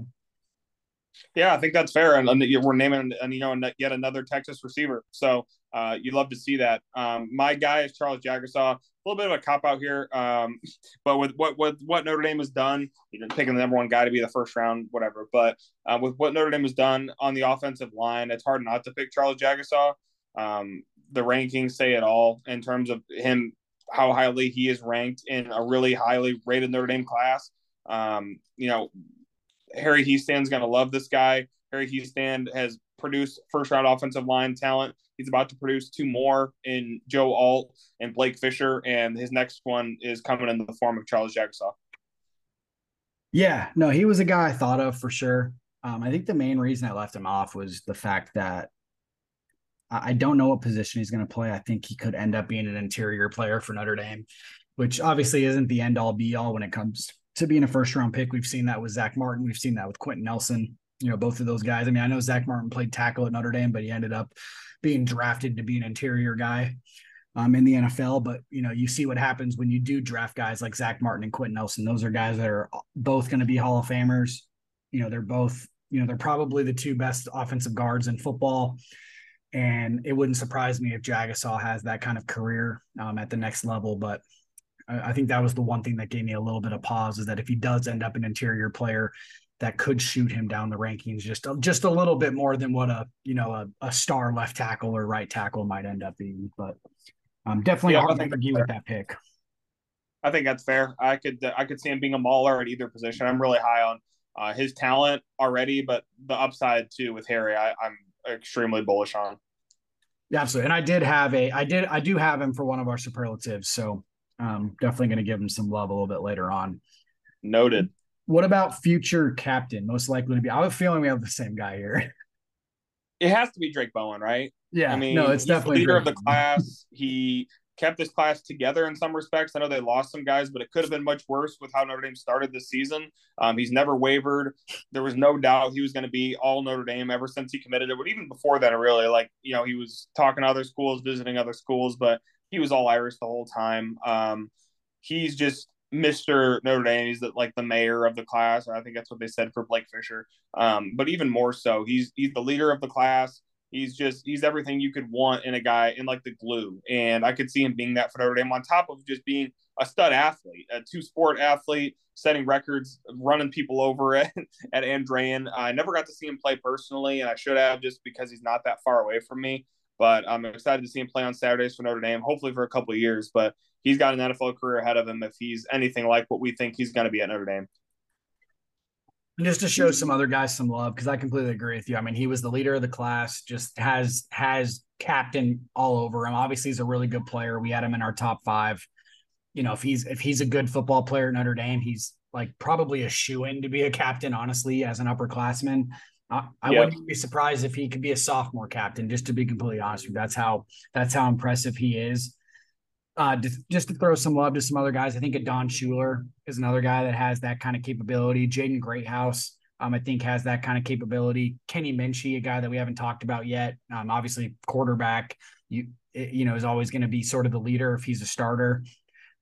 Yeah i think that's fair. And, and we're naming and you know yet another texas receiver. So uh, you love to see that um, my guy is charles jagusah a little bit of a cop out here. Um, but with what, what what Notre Dame has done, you know, picking the number one guy to be the first round, whatever. But uh, with what Notre Dame has done on the offensive line, it's hard not to pick Charles Jagusah. Um, the rankings say it all in terms of him, how highly he is ranked in a really highly rated Notre Dame class. Um, you know, Harry Hiestand going to love this guy. Harry Hiestand has produced first round offensive line talent. He's about to produce two more in Joe Alt and Blake Fisher, and his next one is coming in the form of Charles Jagusah. Yeah, no, he was a guy I thought of for sure. Um, I think the main reason I left him off was the fact that I don't know what position he's going to play. I think he could end up being an interior player for Notre Dame, which obviously isn't the end all be all when it comes to being a first round pick. We've seen that with Zack Martin. We've seen that with Quenton Nelson you know, both of those guys. I mean, I know Zack Martin played tackle at Notre Dame, but he ended up being drafted to be an interior guy um, in the NFL. But you know, you see what happens when you do draft guys like Zack Martin and Quenton Nelson. Those are guys that are both going to be Hall of Famers. You know, they're both, you know, they're probably the two best offensive guards in football. And it wouldn't surprise me if Jagusah has that kind of career um, at the next level. But I, I think that was the one thing that gave me a little bit of pause is that if he does end up an interior player, that could shoot him down the rankings just a, just a little bit more than what a you know a, a star left tackle or right tackle might end up being. But um, definitely yeah, hard to argue with that pick. I think that's fair. I could I could see him being a mauler at either position. I'm really high on uh, his talent already, but the upside too with Harry, I, I'm extremely bullish on. Yeah, absolutely. And I did have a I did I do have him for one of our superlatives, so um, definitely going to give him some love a little bit later on. Noted. What about future captain? Most likely to be. I have a feeling we have the same guy here. It has to be Drayk Bowen, right? Yeah. I mean, no, it's definitely leader Drayk. of the class. he kept this class together in some respects. I know they lost some guys, but it could have been much worse with how Notre Dame started this season. Um, he's never wavered. There was no doubt he was going to be all Notre Dame ever since he committed it. But even before that, really, like you know, he was talking to other schools, visiting other schools, but he was all Irish the whole time. Um, he's just Mr. Notre Dame. He's the, like the mayor of the class. I think that's what they said for Blake Fisher. Um, but even more so, he's he's the leader of the class. He's just he's everything you could want in a guy in like the glue. And I could see him being that for Notre Dame on top of just being a stud athlete, a two sport athlete, setting records, running people over at, at Andrean. I never got to see him play personally, and I should have just because he's not that far away from me. But I'm excited to see him play on Saturdays for Notre Dame, hopefully for a couple of years. But he's got an NFL career ahead of him if he's anything like what we think he's going to be at Notre Dame. And just to show some other guys some love, because I completely agree with you. I mean, he was the leader of the class, just has has captain all over him. Obviously, he's a really good player. We had him in our top five. You know, if he's if he's a good football player at Notre Dame, he's like probably a shoe in to be a captain, honestly, as an upperclassman. I, I wouldn't be surprised if he could be a sophomore captain, just to be completely honest with you. That's how that's how impressive he is. Uh, just, just to throw some love to some other guys, I think Adon Shuler is another guy that has that kind of capability. Jaden Greathouse, um, I think has that kind of capability. Kenny Minchey, a guy that we haven't talked about yet. Um, obviously quarterback, you you know, is always going to be sort of the leader if he's a starter.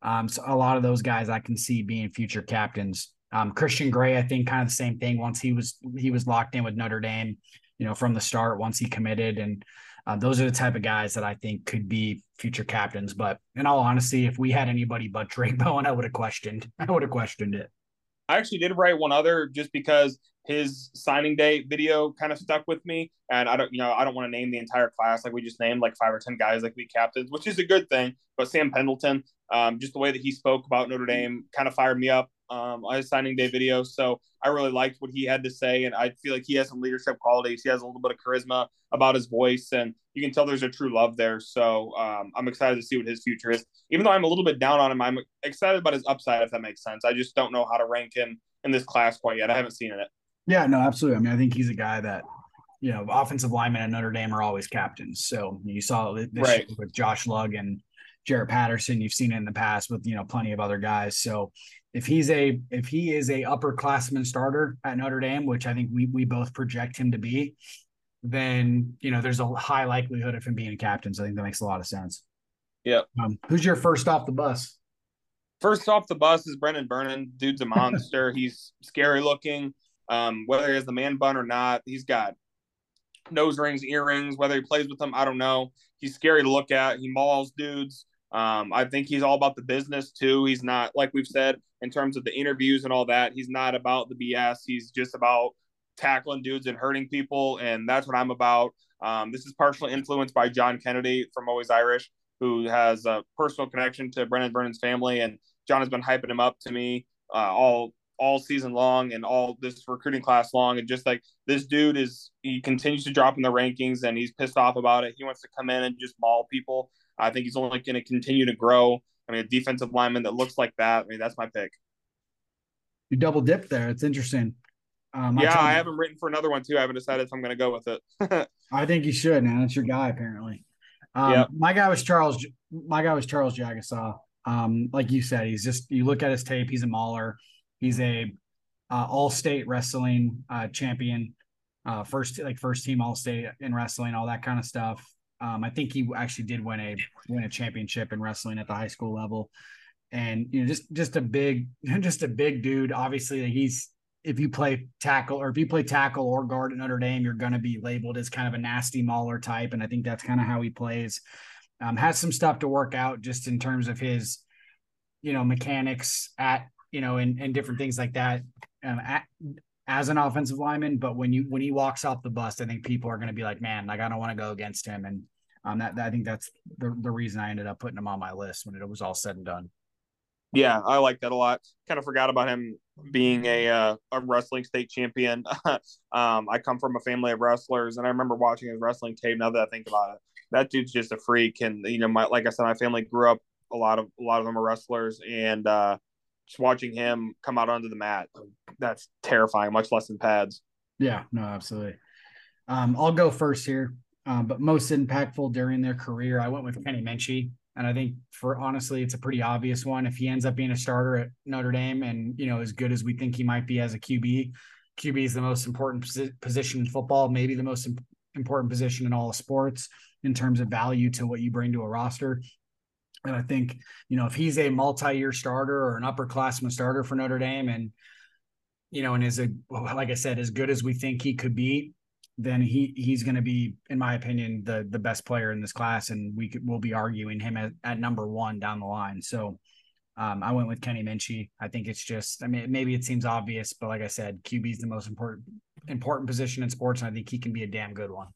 Um, so a lot of those guys I can see being future captains. Um, Christian Gray, I think, kind of the same thing. Once he was he was locked in with Notre Dame, you know, from the start. Once he committed, and uh, those are the type of guys that I think could be future captains. But in all honesty, if we had anybody but Drayk Bowen, I would have questioned. I would have questioned it. I actually did write one other just because his signing day video kind of stuck with me, and I don't, you know, I don't want to name the entire class like we just named like five or ten guys like we captains, which is a good thing. But Sam Pendleton, um, just the way that he spoke about Notre Dame, kind of fired me up um, on his signing day video. So I really liked what he had to say, and I feel like he has some leadership qualities. He has a little bit of charisma about his voice, and you can tell there's a true love there. So um, I'm excited to see what his future is. Even though I'm a little bit down on him, I'm excited about his upside, if that makes sense. I just don't know how to rank him in this class quite yet. I haven't seen it. Yeah, no, absolutely. I mean, I think he's a guy that you know, offensive linemen at Notre Dame are always captains. So you saw this right. with Josh Lugg and Jarrett Patterson. You've seen it in the past with you know plenty of other guys. So if he's a if he is a upperclassman starter at Notre Dame, which I think we we both project him to be, then you know there's a high likelihood of him being a captain. So I think that makes a lot of sense. Yeah. Um, who's your first off the bus? First off the bus is Brenan Vernon. Dude's a monster. he's scary looking. Um, whether he has the man bun or not, he's got nose rings, earrings. Whether he plays with them, I don't know. He's scary to look at. He mauls dudes. Um, I think he's all about the business too. He's not like we've said in terms of the interviews and all that. He's not about the BS. He's just about tackling dudes and hurting people, and that's what I'm about. Um, this is partially influenced by John Kennedy from Always Irish, who has a personal connection to Brenan Vernon's family, and John has been hyping him up to me uh, all all season long and all this recruiting class long. And just like this dude is, he continues to drop in the rankings, and he's pissed off about it. He wants to come in and just maul people. I think he's only going to continue to grow. I mean, a defensive lineman that looks like that. I mean, that's my pick. You double dipped there. It's interesting. Um, yeah, I, I have him written for another one too. I haven't decided if I'm going to go with it. I think you should, man. It's your guy, apparently. Um, yeah. My guy was Charles. My guy was Charles Jagusah. Um, like you said, he's just you look at his tape. He's a mauler. He's a uh, all-state wrestling uh, champion, uh, first like first team all-state in wrestling, all that kind of stuff. Um, I think he actually did win a win a championship in wrestling at the high school level, and you know just just a big just a big dude. Obviously, he's if you play tackle or if you play tackle or guard at Notre Dame, you're going to be labeled as kind of a nasty mauler type, and I think that's kind of how he plays. Um, has some stuff to work out just in terms of his, you know, mechanics at you know and and different things like that. Um, at, as an offensive lineman, but when you when he walks off the bus, I think people are going to be like, man, like I don't want to go against him, and um, that, that I think that's the the reason I ended up putting him on my list when it was all said and done. Yeah, I like that a lot. Kind of forgot about him being a uh, a wrestling state champion. um, I come from a family of wrestlers, and I remember watching his wrestling tape. Now that I think about it, that dude's just a freak. And you know, my like I said, my family grew up. A lot of a lot of them are wrestlers, and uh, just watching him come out onto the mat, that's terrifying, much less in pads. Yeah, no, absolutely. Um, I'll go first here, um, but most impactful during their career, I went with Kenny Minchey. And I think for honestly, it's a pretty obvious one. If he ends up being a starter at Notre Dame and, you know, as good as we think he might be as a QB, QB is the most important position in football, maybe the most important position in all of sports in terms of value to what you bring to a roster. And I think, you know, if he's a multi-year starter or an upperclassman starter for Notre Dame and, you know, and is a, like I said, as good as we think he could be, then he he's going to be, in my opinion, the the best player in this class, and we could, we'll be arguing him at, at number one down the line. So um, I went with Kenny Minchey. I think it's just, I mean, maybe it seems obvious, but like I said, QB is the most important important position in sports, and I think he can be a damn good one.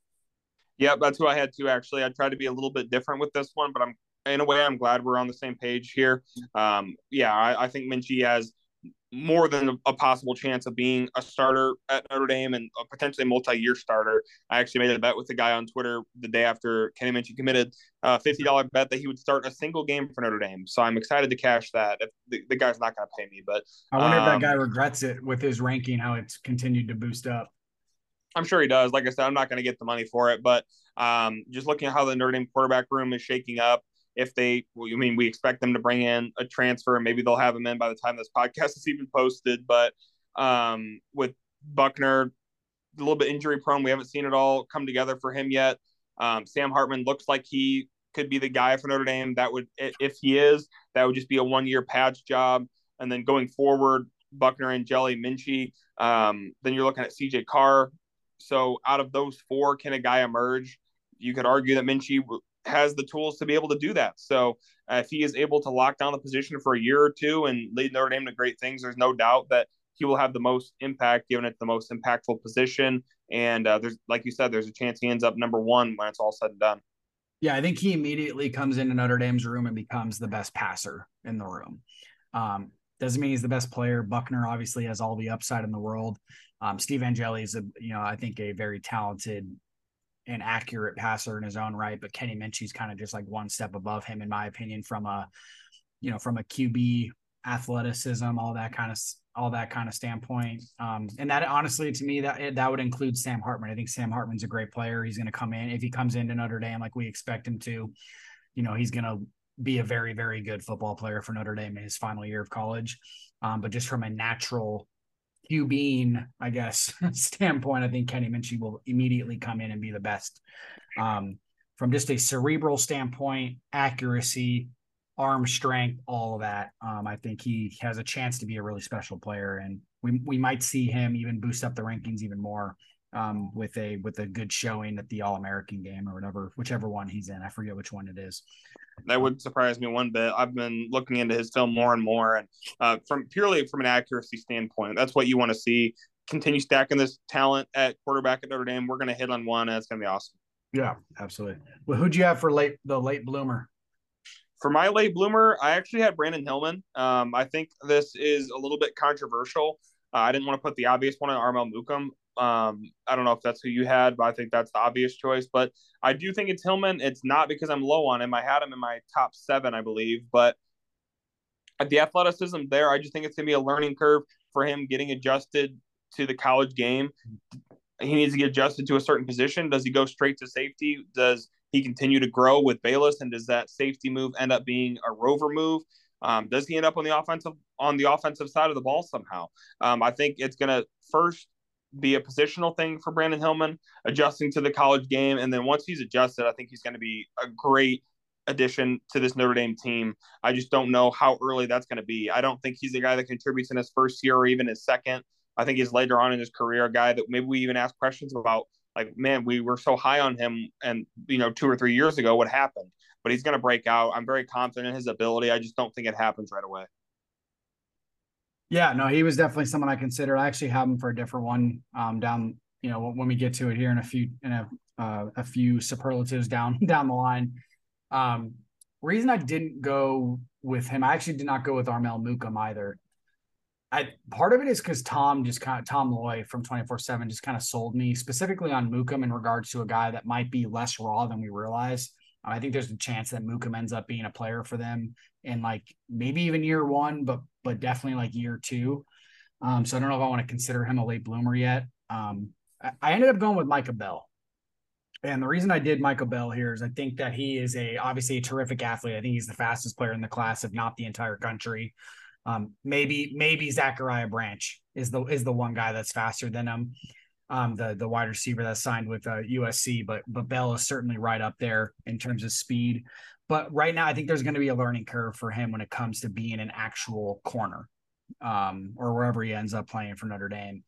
Yeah, that's who I had too. Actually, I tried to be a little bit different with this one, but I'm in a way I'm glad we're on the same page here. Um, yeah, I, I think Minchey has more than a possible chance of being a starter at Notre Dame and a potentially multi-year starter. I actually made a bet with the guy on Twitter the day after Kenny Minchey committed, a uh, fifty dollar bet that he would start a single game for Notre Dame. So I'm excited to cash that. If the, the guy's not going to pay me, but I wonder um, if that um, guy regrets it with his ranking, how it's continued to boost up. I'm sure he does. Like I said, I'm not going to get the money for it, but um, just looking at how the Notre Dame quarterback room is shaking up, if they, well, I mean, we expect them to bring in a transfer, and maybe they'll have him in by the time this podcast is even posted. But um, with Buckner, a little bit injury prone, we haven't seen it all come together for him yet. Um, Sam Hartman looks like he could be the guy for Notre Dame. That would, if he is, that would just be a one year patch job. And then going forward, Buckner and Jelly Minchey. Um, then you're looking at CJ Carr. So out of those four, can a guy emerge? You could argue that Minchey has the tools to be able to do that. So uh, if he is able to lock down the position for a year or two and lead Notre Dame to great things, there's no doubt that he will have the most impact, given it the most impactful position. And uh, there's, like you said, there's a chance he ends up number one when it's all said and done. Yeah, I think he immediately comes into Notre Dame's room and becomes the best passer in the room. Um, doesn't mean he's the best player. Buckner obviously has all the upside in the world. Um, Steve Angeli is a, you know, I think a very talented an accurate passer in his own right, but Kenny Minchey's kind of just like one step above him, in my opinion, from a you know from a QB athleticism, all that kind of all that kind of standpoint. Um, and that honestly, to me, that that would include Sam Hartman. I think Sam Hartman's a great player. He's going to come in if he comes into Notre Dame like we expect him to. You know, he's going to be a very very good football player for Notre Dame in his final year of college. Um, but just from a natural QBing, I guess, standpoint, I think Kenny Minchey will immediately come in and be the best. Um, from just a cerebral standpoint, accuracy, arm strength, all of that. Um, I think he has a chance to be a really special player, and we we might see him even boost up the rankings even more um, with a with a good showing at the All American game or whatever, whichever one he's in. I forget which one it is. That would surprise me one bit. I've been looking into his film more and more, and uh, from purely from an accuracy standpoint, that's what you want to see. Continue stacking this talent at quarterback at Notre Dame. We're going to hit on one, and it's going to be awesome. Yeah, absolutely. Well, who'd you have for late the late bloomer? For my late bloomer, I actually had Brandyn Hillman. Um, I think this is a little bit controversial. Uh, I didn't want to put the obvious one on Armel Mukam. Um, I don't know if that's who you had, but I think that's the obvious choice. But I do think it's Hillman. It's not because I'm low on him. I had him in my top seven, I believe. But the athleticism there, I just think it's going to be a learning curve for him getting adjusted to the college game. He needs to get adjusted to a certain position. Does he go straight to safety? Does he continue to grow with Balis? And does that safety move end up being a rover move? Um, does he end up on the offensive on the offensive side of the ball somehow? Um, I think it's going to first be a positional thing for Brandyn Hillman, adjusting to the college game. And then once he's adjusted, I think he's going to be a great addition to this Notre Dame team. I just don't know how early that's going to be. I don't think he's the guy that contributes in his first year or even his second. I think he's later on in his career a guy that maybe we even ask questions about. Like, man, we were so high on him, and you know, two or three years ago, what happened? But he's going to break out. I'm very confident in his ability. I just don't think it happens right away. Yeah, no, he was definitely someone I considered. I actually have him for a different one um, down, you know, when we get to it here in a few in a uh, a few superlatives down down the line. Um, reason I didn't go with him, I actually did not go with Armel Mukam either. I part of it is because Tom just kind of Tom Loy from 24-7 just kind of sold me specifically on Mukam in regards to a guy that might be less raw than we realize. I think there's a chance that Mukam ends up being a player for them in like maybe even year one, but but definitely like year two. Um, so I don't know if I want to consider him a late bloomer yet. Um, I, I ended up going with Micah Bell. And the reason I did Michael Bell here is I think that he is a obviously a terrific athlete. I think he's the fastest player in the class, if not the entire country. Um, maybe maybe Zachariah Branch is the is the one guy that's faster than him um, the the wide receiver that signed with uh, USC, but but Bell is certainly right up there in terms of speed. but right now, I think there's going to be a learning curve for him when it comes to being an actual corner, um, or wherever he ends up playing for Notre Dame.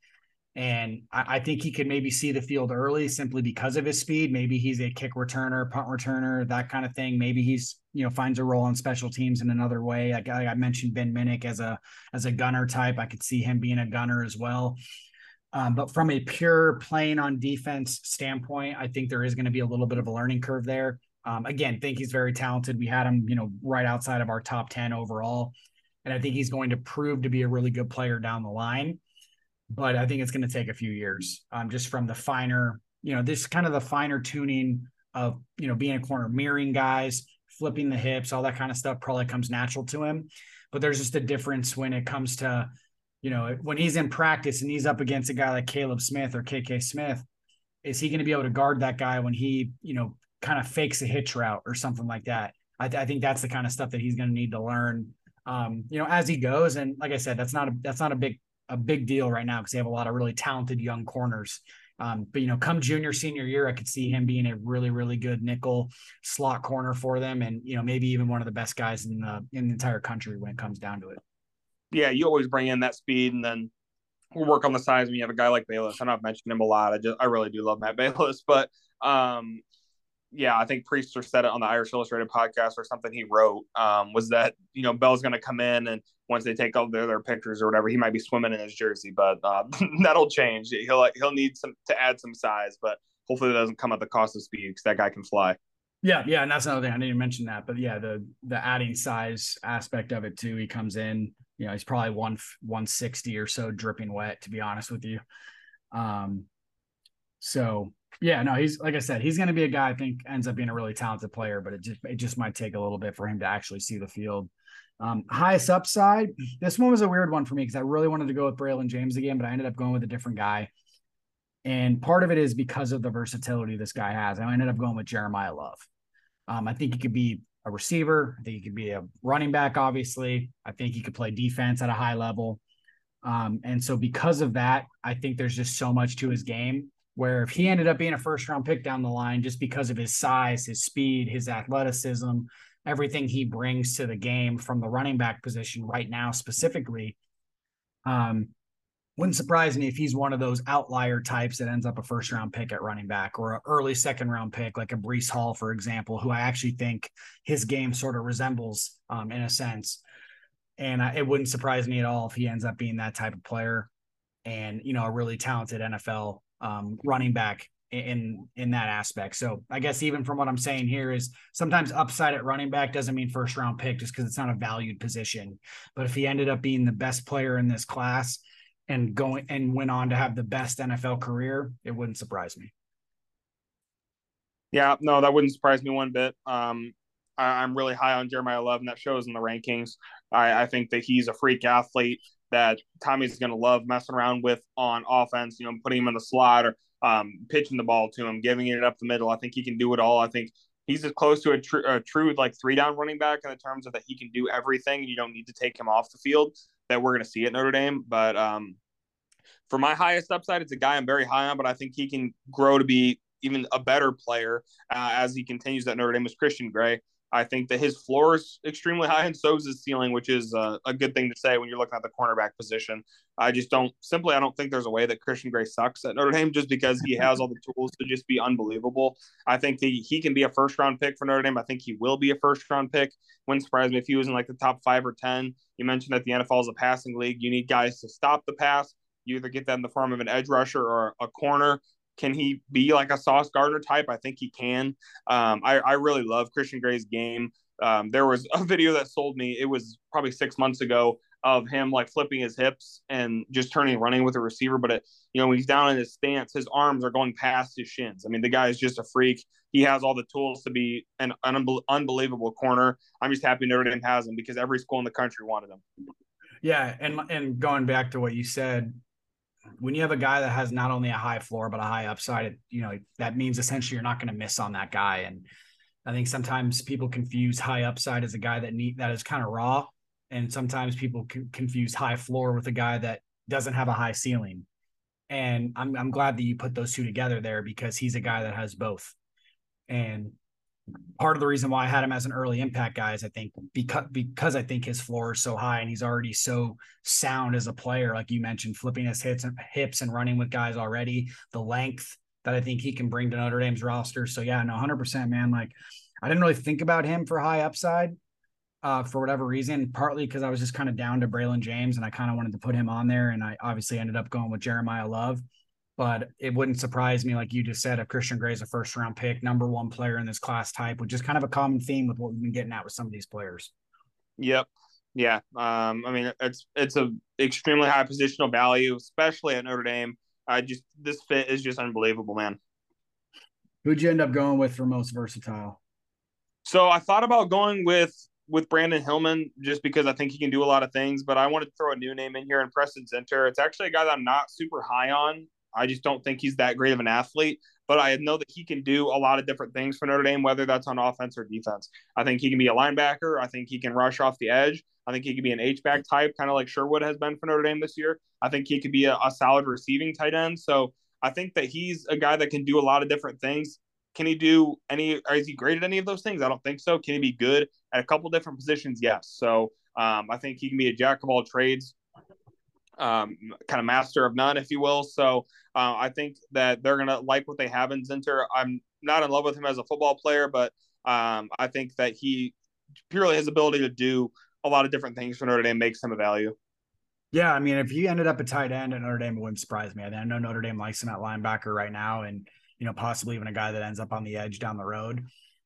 And I, I, think he could maybe see the field early simply because of his speed. Maybe he's a kick returner, punt returner, that kind of thing. Maybe he's you know finds a role on special teams in another way. Like I, mentioned Ben Minich as a as a gunner type. I could see him being a gunner as well. Um, but from a pure playing on defense standpoint, I think there is going to be a little bit of a learning curve there. Um, again, think he's very talented. We had him, you know, right outside of our top 10 overall. And I think he's going to prove to be a really good player down the line but I think it's going to take a few years. Um, just from the finer, you know, this kind of the finer tuning of you know being a corner, mirroring guys, flipping the hips, all that kind of stuff probably comes natural to him. But there's just a difference when it comes to, you know, when he's in practice and he's up against a guy like Caleb Smith or KK Smith, is he going to be able to guard that guy when he, you know, kind of fakes a hitch route or something like that? I, th- I think that's the kind of stuff that he's going to need to learn, um, you know, as he goes. And like I said, that's not a that's not a big a big deal right now because they have a lot of really talented young corners. Um, but you know, come junior senior year, I could see him being a really really good nickel slot corner for them, and you know maybe even one of the best guys in the in the entire country when it comes down to it. Yeah, you always bring in that speed, and then we'll work on the size when you have a guy like Balis. I know I've mentioned him a lot. I just I really do love Matt Balis, but um, yeah, I think Priester said it on the Irish Illustrated podcast or something he wrote um, was that you know Bell's going to come in and once they take all their, their pictures or whatever, he might be swimming in his jersey, but uh, that'll change. He'll he'll need some to add some size, but hopefully it doesn't come at the cost of speed because that guy can fly. Yeah, yeah, and that's another thing I didn't mention that, but yeah, the the adding size aspect of it too. He comes in, you know, he's probably one one sixty or so, dripping wet. To be honest with you, um, so yeah, no, he's like I said, he's going to be a guy I think ends up being a really talented player, but it just it just might take a little bit for him to actually see the field. Um, highest upside, this one was a weird one for me because I really wanted to go with Braylon James again, but I ended up going with a different guy. And part of it is because of the versatility this guy has. I ended up going with Jeremiyah Love. Um, I think he could be a receiver. I think he could be a running back, obviously. I think he could play defense at a high level. Um, and so, because of that, I think there's just so much to his game where if he ended up being a first round pick down the line just because of his size, his speed, his athleticism, everything he brings to the game from the running back position right now specifically, um, wouldn't surprise me if he's one of those outlier types that ends up a first round pick at running back or an early second round pick, like a Breece Hall, for example, who I actually think his game sort of resembles um, in a sense. And I, it wouldn't surprise me at all if he ends up being that type of player and, you know, a really talented NFL um, running back in in that aspect. So I guess even from what I'm saying here is sometimes upside at running back doesn't mean first round pick just because it's not a valued position. But if he ended up being the best player in this class and going and went on to have the best NFL career, it wouldn't surprise me. Yeah, no, that wouldn't surprise me one bit. Um, I, am really high on Jeremiyah Love, and that shows in the rankings. I, I think that he's a freak athlete that Tommy's going to love messing around with on offense, you know, putting him in the slot or um, pitching the ball to him, giving it up the middle. I think he can do it all. I think he's as close to a, tr- a true like three down running back in the terms of that he can do everything. And you don't need to take him off the field that we're going to see at Notre Dame. But um, for my highest upside, it's a guy I'm very high on, but I think he can grow to be even a better player uh, as he continues at Notre Dame is Christian Gray. I think that his floor is extremely high, and so is his ceiling, which is uh, a good thing to say when you're looking at the cornerback position. I just don't simply I don't think there's a way that Christian Gray sucks at Notre Dame just because he has all the tools to just be unbelievable. I think he he can be a first round pick for Notre Dame. I think he will be a first round pick. Wouldn't surprise me if he was in like the top five or ten. You mentioned that the NFL is a passing league. You need guys to stop the pass. You either get that in the form of an edge rusher or a corner. Can he be like a Sauce Gardner type? I think he can. Um, I, I really love Christian Gray's game. Um, there was a video that sold me. It was probably six months ago of him like flipping his hips and just turning running with a receiver. But it, you know, when he's down in his stance, his arms are going past his shins. I mean, the guy is just a freak. He has all the tools to be an, an unbelievable corner. I'm just happy Notre Dame has him because every school in the country wanted him. Yeah, and and going back to what you said, when you have a guy that has not only a high floor but a high upside, it, you know that means essentially you're not going to miss on that guy. And I think sometimes people confuse high upside as a guy that need that is kind of raw, and sometimes people confuse high floor with a guy that doesn't have a high ceiling. And I'm I'm glad that you put those two together there because he's a guy that has both. And part of the reason why I had him as an early impact guy is I think because because I think his floor is so high and he's already so sound as a player, like you mentioned, flipping his hits and hips and running with guys already, the length that I think he can bring to Notre Dame's roster. So yeah, no, hundred percent, man. Like I didn't really think about him for high upside. Uh, for whatever reason, partly because I was just kind of down to Braylon James and I kind of wanted to put him on there. And I obviously ended up going with Jeremiyah Love but it wouldn't surprise me, like you just said, if Christian Gray's a first round pick, number one player in this class type, which is kind of a common theme with what we've been getting at with some of these players. Yep. Yeah. Um, I mean, it's it's a extremely high positional value, especially at Notre Dame. I just this fit is just unbelievable, man. Who'd you end up going with for most versatile? So I thought about going with with Brandyn Hillman just because I think he can do a lot of things, but I wanted to throw a new name in here in Preston Zinter. It's actually a guy that I'm not super high on. I just don't think he's that great of an athlete. But I know that he can do a lot of different things for Notre Dame, whether that's on offense or defense. I think he can be a linebacker. I think he can rush off the edge. I think he could be an H back type, kind of like Sherwood has been for Notre Dame this year. I think he could be a, a solid receiving tight end. So I think that he's a guy that can do a lot of different things. Can he do any? Is he great at any of those things? I don't think so. Can he be good at a couple different positions? Yes. So um, I think he can be a jack of all trades um, kind of master of none, if you will. So uh, I think that they're going to like what they have in Zinter. I'm not in love with him as a football player, but um, I think that he purely his ability to do a lot of different things for Notre Dame makes him a value. Yeah, I mean, if he ended up a tight end at Notre Dame, it wouldn't surprise me. I know Notre Dame likes him at linebacker right now, and you know possibly even a guy that ends up on the edge down the road.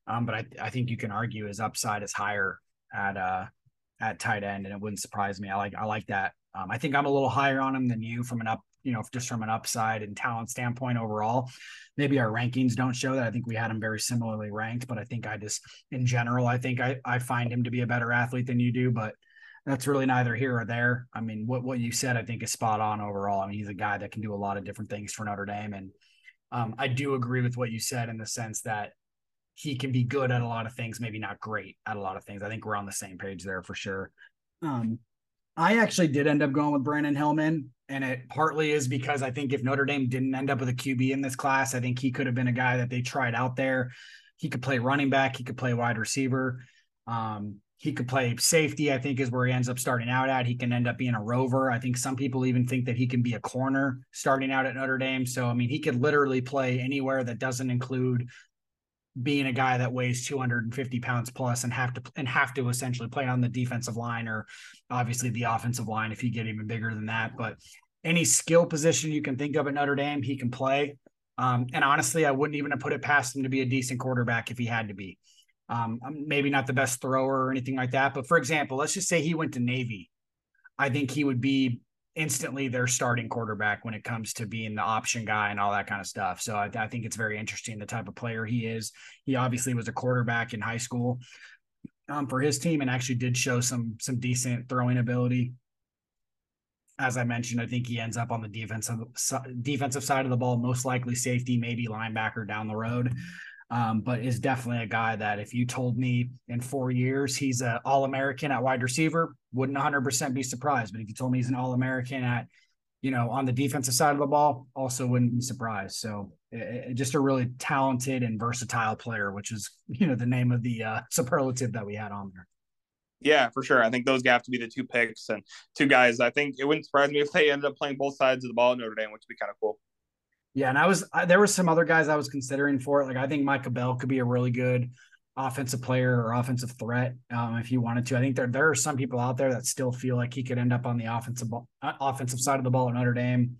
Um, but I, I think you can argue his upside is higher at uh at tight end, and it wouldn't surprise me. I like I like that um, I think I'm a little higher on him than you from an up, you know, just from an upside and talent standpoint overall. Maybe our rankings don't show that. I think we had him very similarly ranked, but I think I just, in general, I think I, I find him to be a better athlete than you do. But that's really neither here or there. I mean, what what you said, I think, is spot on overall. I mean, he's a guy that can do a lot of different things for Notre Dame, and um, I do agree with what you said in the sense that he can be good at a lot of things, maybe not great at a lot of things. I think we're on the same page there for sure. Um, I actually did end up going with Brandyn Hillman, and it partly is because I think if Notre Dame didn't end up with a QB in this class, I think he could have been a guy that they tried out there. He could play running back, he could play wide receiver, um, he could play safety. I think is where he ends up starting out at. He can end up being a rover. I think some people even think that he can be a corner starting out at Notre Dame. So I mean, he could literally play anywhere that doesn't include being a guy that weighs 250 pounds plus and have to and have to essentially play on the defensive line or obviously the offensive line if you get even bigger than that. But any skill position you can think of at Notre Dame, he can play. Um, and honestly, I wouldn't even have put it past him to be a decent quarterback if he had to be. Um, maybe not the best thrower or anything like that, but for example, let's just say he went to Navy. I think he would be instantly their starting quarterback when it comes to being the option guy and all that kind of stuff. So I, I, think it's very interesting the type of player he is. He obviously was a quarterback in high school um, for his team and actually did show some some decent throwing ability. As I mentioned, I think he ends up on the defensive defensive side of the ball, most likely safety, maybe linebacker down the road um, but is definitely a guy that if you told me in four years he's an All American at wide receiver, wouldn't 100% be surprised. But if you told me he's an All American at, you know, on the defensive side of the ball, also wouldn't be surprised. So it, it, just a really talented and versatile player, which is, you know, the name of the uh, superlative that we had on there. Yeah, for sure. I think those guys have to be the two picks and two guys. I think it wouldn't surprise me if they ended up playing both sides of the ball at Notre Dame, which would be kind of cool. Yeah, and I was I, there were some other guys I was considering for it. Like I think Micah Bell could be a really good offensive player or offensive threat um, if you wanted to. I think there there are some people out there that still feel like he could end up on the offensive uh, offensive side of the ball at Notre Dame.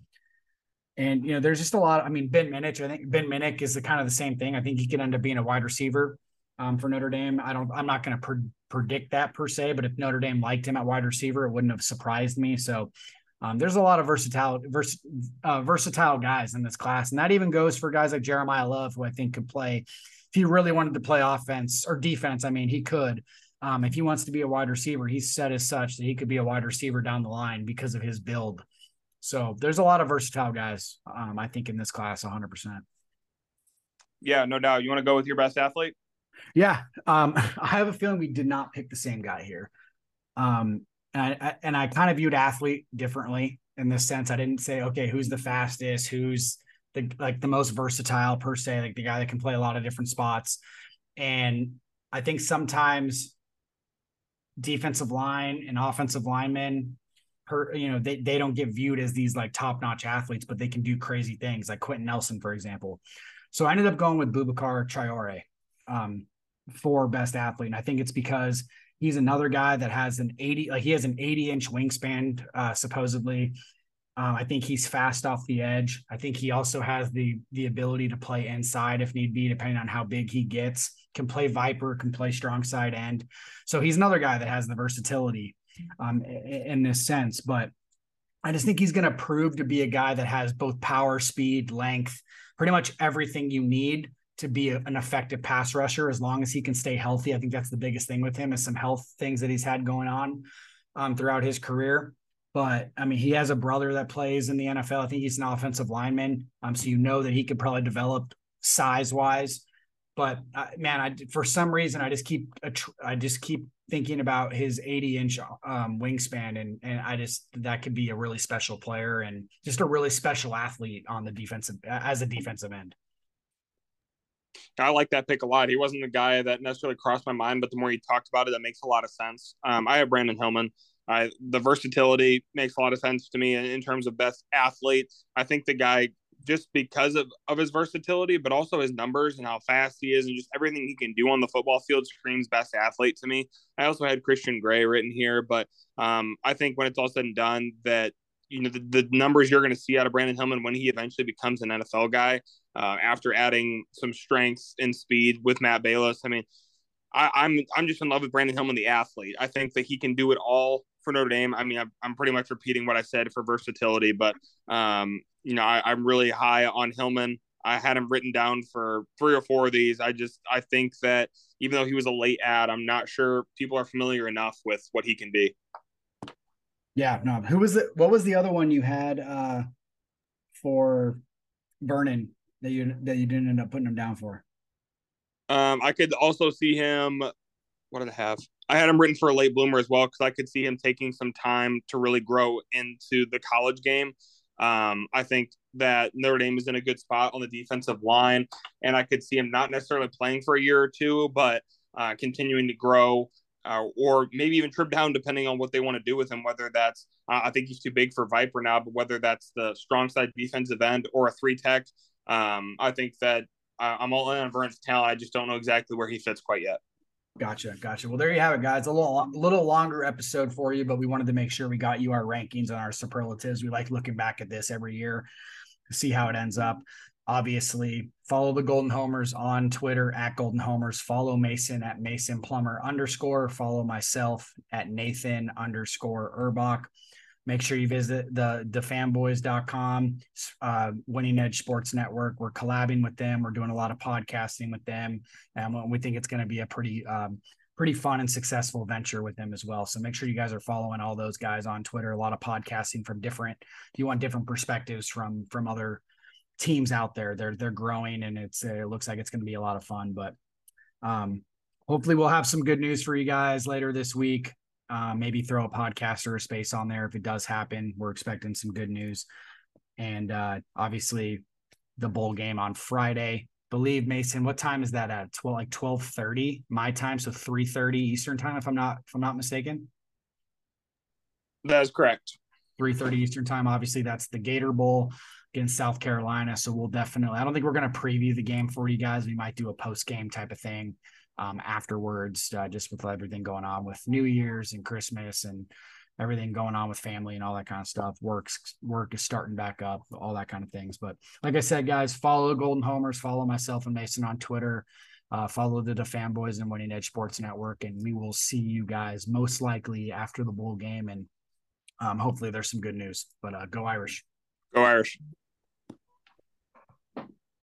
And you know, there's just a lot. I mean, Ben Minich. I think Ben Minich is the kind of the same thing. I think he could end up being a wide receiver um, for Notre Dame. I don't. I'm not going to pre- predict that per se, but if Notre Dame liked him at wide receiver, it wouldn't have surprised me. So um, there's a lot of versatile, vers- uh, versatile guys in this class, and that even goes for guys like Jeremiyah Love, who I think could play. If he really wanted to play offense or defense, I mean, he could. Um, if he wants to be a wide receiver, he's set as such that he could be a wide receiver down the line because of his build. So there's a lot of versatile guys, um, I think, in this class, 100%. Yeah, no doubt. You want to go with your best athlete? Yeah. Um, I have a feeling we did not pick the same guy here. Um, and I, and I kind of viewed athlete differently in this sense. I didn't say, okay, who's the fastest, who's the like the most versatile per se, like the guy that can play a lot of different spots. And I think sometimes defensive line and offensive linemen her, you know, they, they don't get viewed as these like top notch athletes, but they can do crazy things like Quenton Nelson, for example. So I ended up going with Boubacar Traore um, for best athlete. And I think it's because he's another guy that has an 80, like he has an 80 inch wingspan, uh, supposedly. Um, I think he's fast off the edge. I think he also has the the ability to play inside if need be, depending on how big he gets. Can play viper, can play strong side end. So he's another guy that has the versatility um, in this sense. But I just think he's going to prove to be a guy that has both power, speed, length, pretty much everything you need to be a, an effective pass rusher as long as he can stay healthy. I think that's the biggest thing with him is some health things that he's had going on um, throughout his career. But I mean, he has a brother that plays in the NFL. I think he's an offensive lineman. Um, so you know that he could probably develop size wise. But uh, man, I for some reason I just keep I just keep thinking about his 80 inch um, wingspan and and I just that could be a really special player and just a really special athlete on the defensive as a defensive end. I like that pick a lot. He wasn't the guy that necessarily crossed my mind, but the more you talked about it, that makes a lot of sense. Um, I have Brandyn Hillman. I, the versatility makes a lot of sense to me in, in terms of best athlete. I think the guy just because of, of his versatility, but also his numbers and how fast he is and just everything he can do on the football field screams best athlete to me. I also had Christian Gray written here, but um, I think when it's all said and done, that you know the, the numbers you're going to see out of Brandyn Hillman when he eventually becomes an NFL guy uh, after adding some strengths and speed with Matt Balis. I mean, I, am I'm, I'm just in love with Brandyn Hillman, the athlete. I think that he can do it all for Notre Dame. I mean, I'm, I'm pretty much repeating what I said for versatility, but um, you know, I, I'm really high on Hillman. I had him written down for three or four of these. I just I think that even though he was a late ad, I'm not sure people are familiar enough with what he can be. Yeah, no. Who was it? What was the other one you had uh for Vernon that you that you didn't end up putting him down for? Um, I could also see him. What did I have? I had him written for a late bloomer as well because I could see him taking some time to really grow into the college game. Um, I think that Notre Dame is in a good spot on the defensive line, and I could see him not necessarily playing for a year or two, but uh, continuing to grow. Uh, or maybe even trip down depending on what they want to do with him. Whether that's, uh, I think he's too big for Viper now, but whether that's the strong side defensive end or a three tech, um, I think that I'm all in on Vernon's talent. I just don't know exactly where he fits quite yet. Gotcha, gotcha. Well, there you have it, guys. A little, little longer episode for you, but we wanted to make sure we got you our rankings and our superlatives. We like looking back at this every year see how it ends up. Obviously, follow the Golden Homers on Twitter at Golden Homers. Follow Mason at Mason Plummer underscore. Follow myself at Nathan underscore Urbach. Make sure you visit the thefanboys.com, uh, Winning Edge Sports Network. We're collabing with them. We're doing a lot of podcasting with them, and we think it's going to be a pretty um, pretty fun and successful venture with them as well. So make sure you guys are following all those guys on Twitter. A lot of podcasting from different. If you want different perspectives from from other teams out there, they're they're growing, and it's it looks like it's going to be a lot of fun. But um, hopefully, we'll have some good news for you guys later this week. Uh, maybe throw a podcast or a space on there if it does happen. We're expecting some good news. And uh, obviously, the bowl game on Friday. Believe Mason, what time is that at? Twelve, like twelve thirty my time, so three thirty Eastern time, if I'm not if I'm not mistaken. That is correct. Three thirty Eastern time. Obviously, that's the Gator Bowl against South Carolina. So we'll definitely. I don't think we're going to preview the game for you guys. We might do a post game type of thing um, afterwards, uh, just with everything going on with New Year's and Christmas and everything going on with family and all that kind of stuff. Works work is starting back up, all that kind of things. But like I said, guys, follow Golden Homers, follow myself and Mason on Twitter. Uh, follow the, the fanboys and Winning Edge Sports Network, and we will see you guys most likely after the bowl game. And um, hopefully, there's some good news. But uh, go Irish! Go Irish!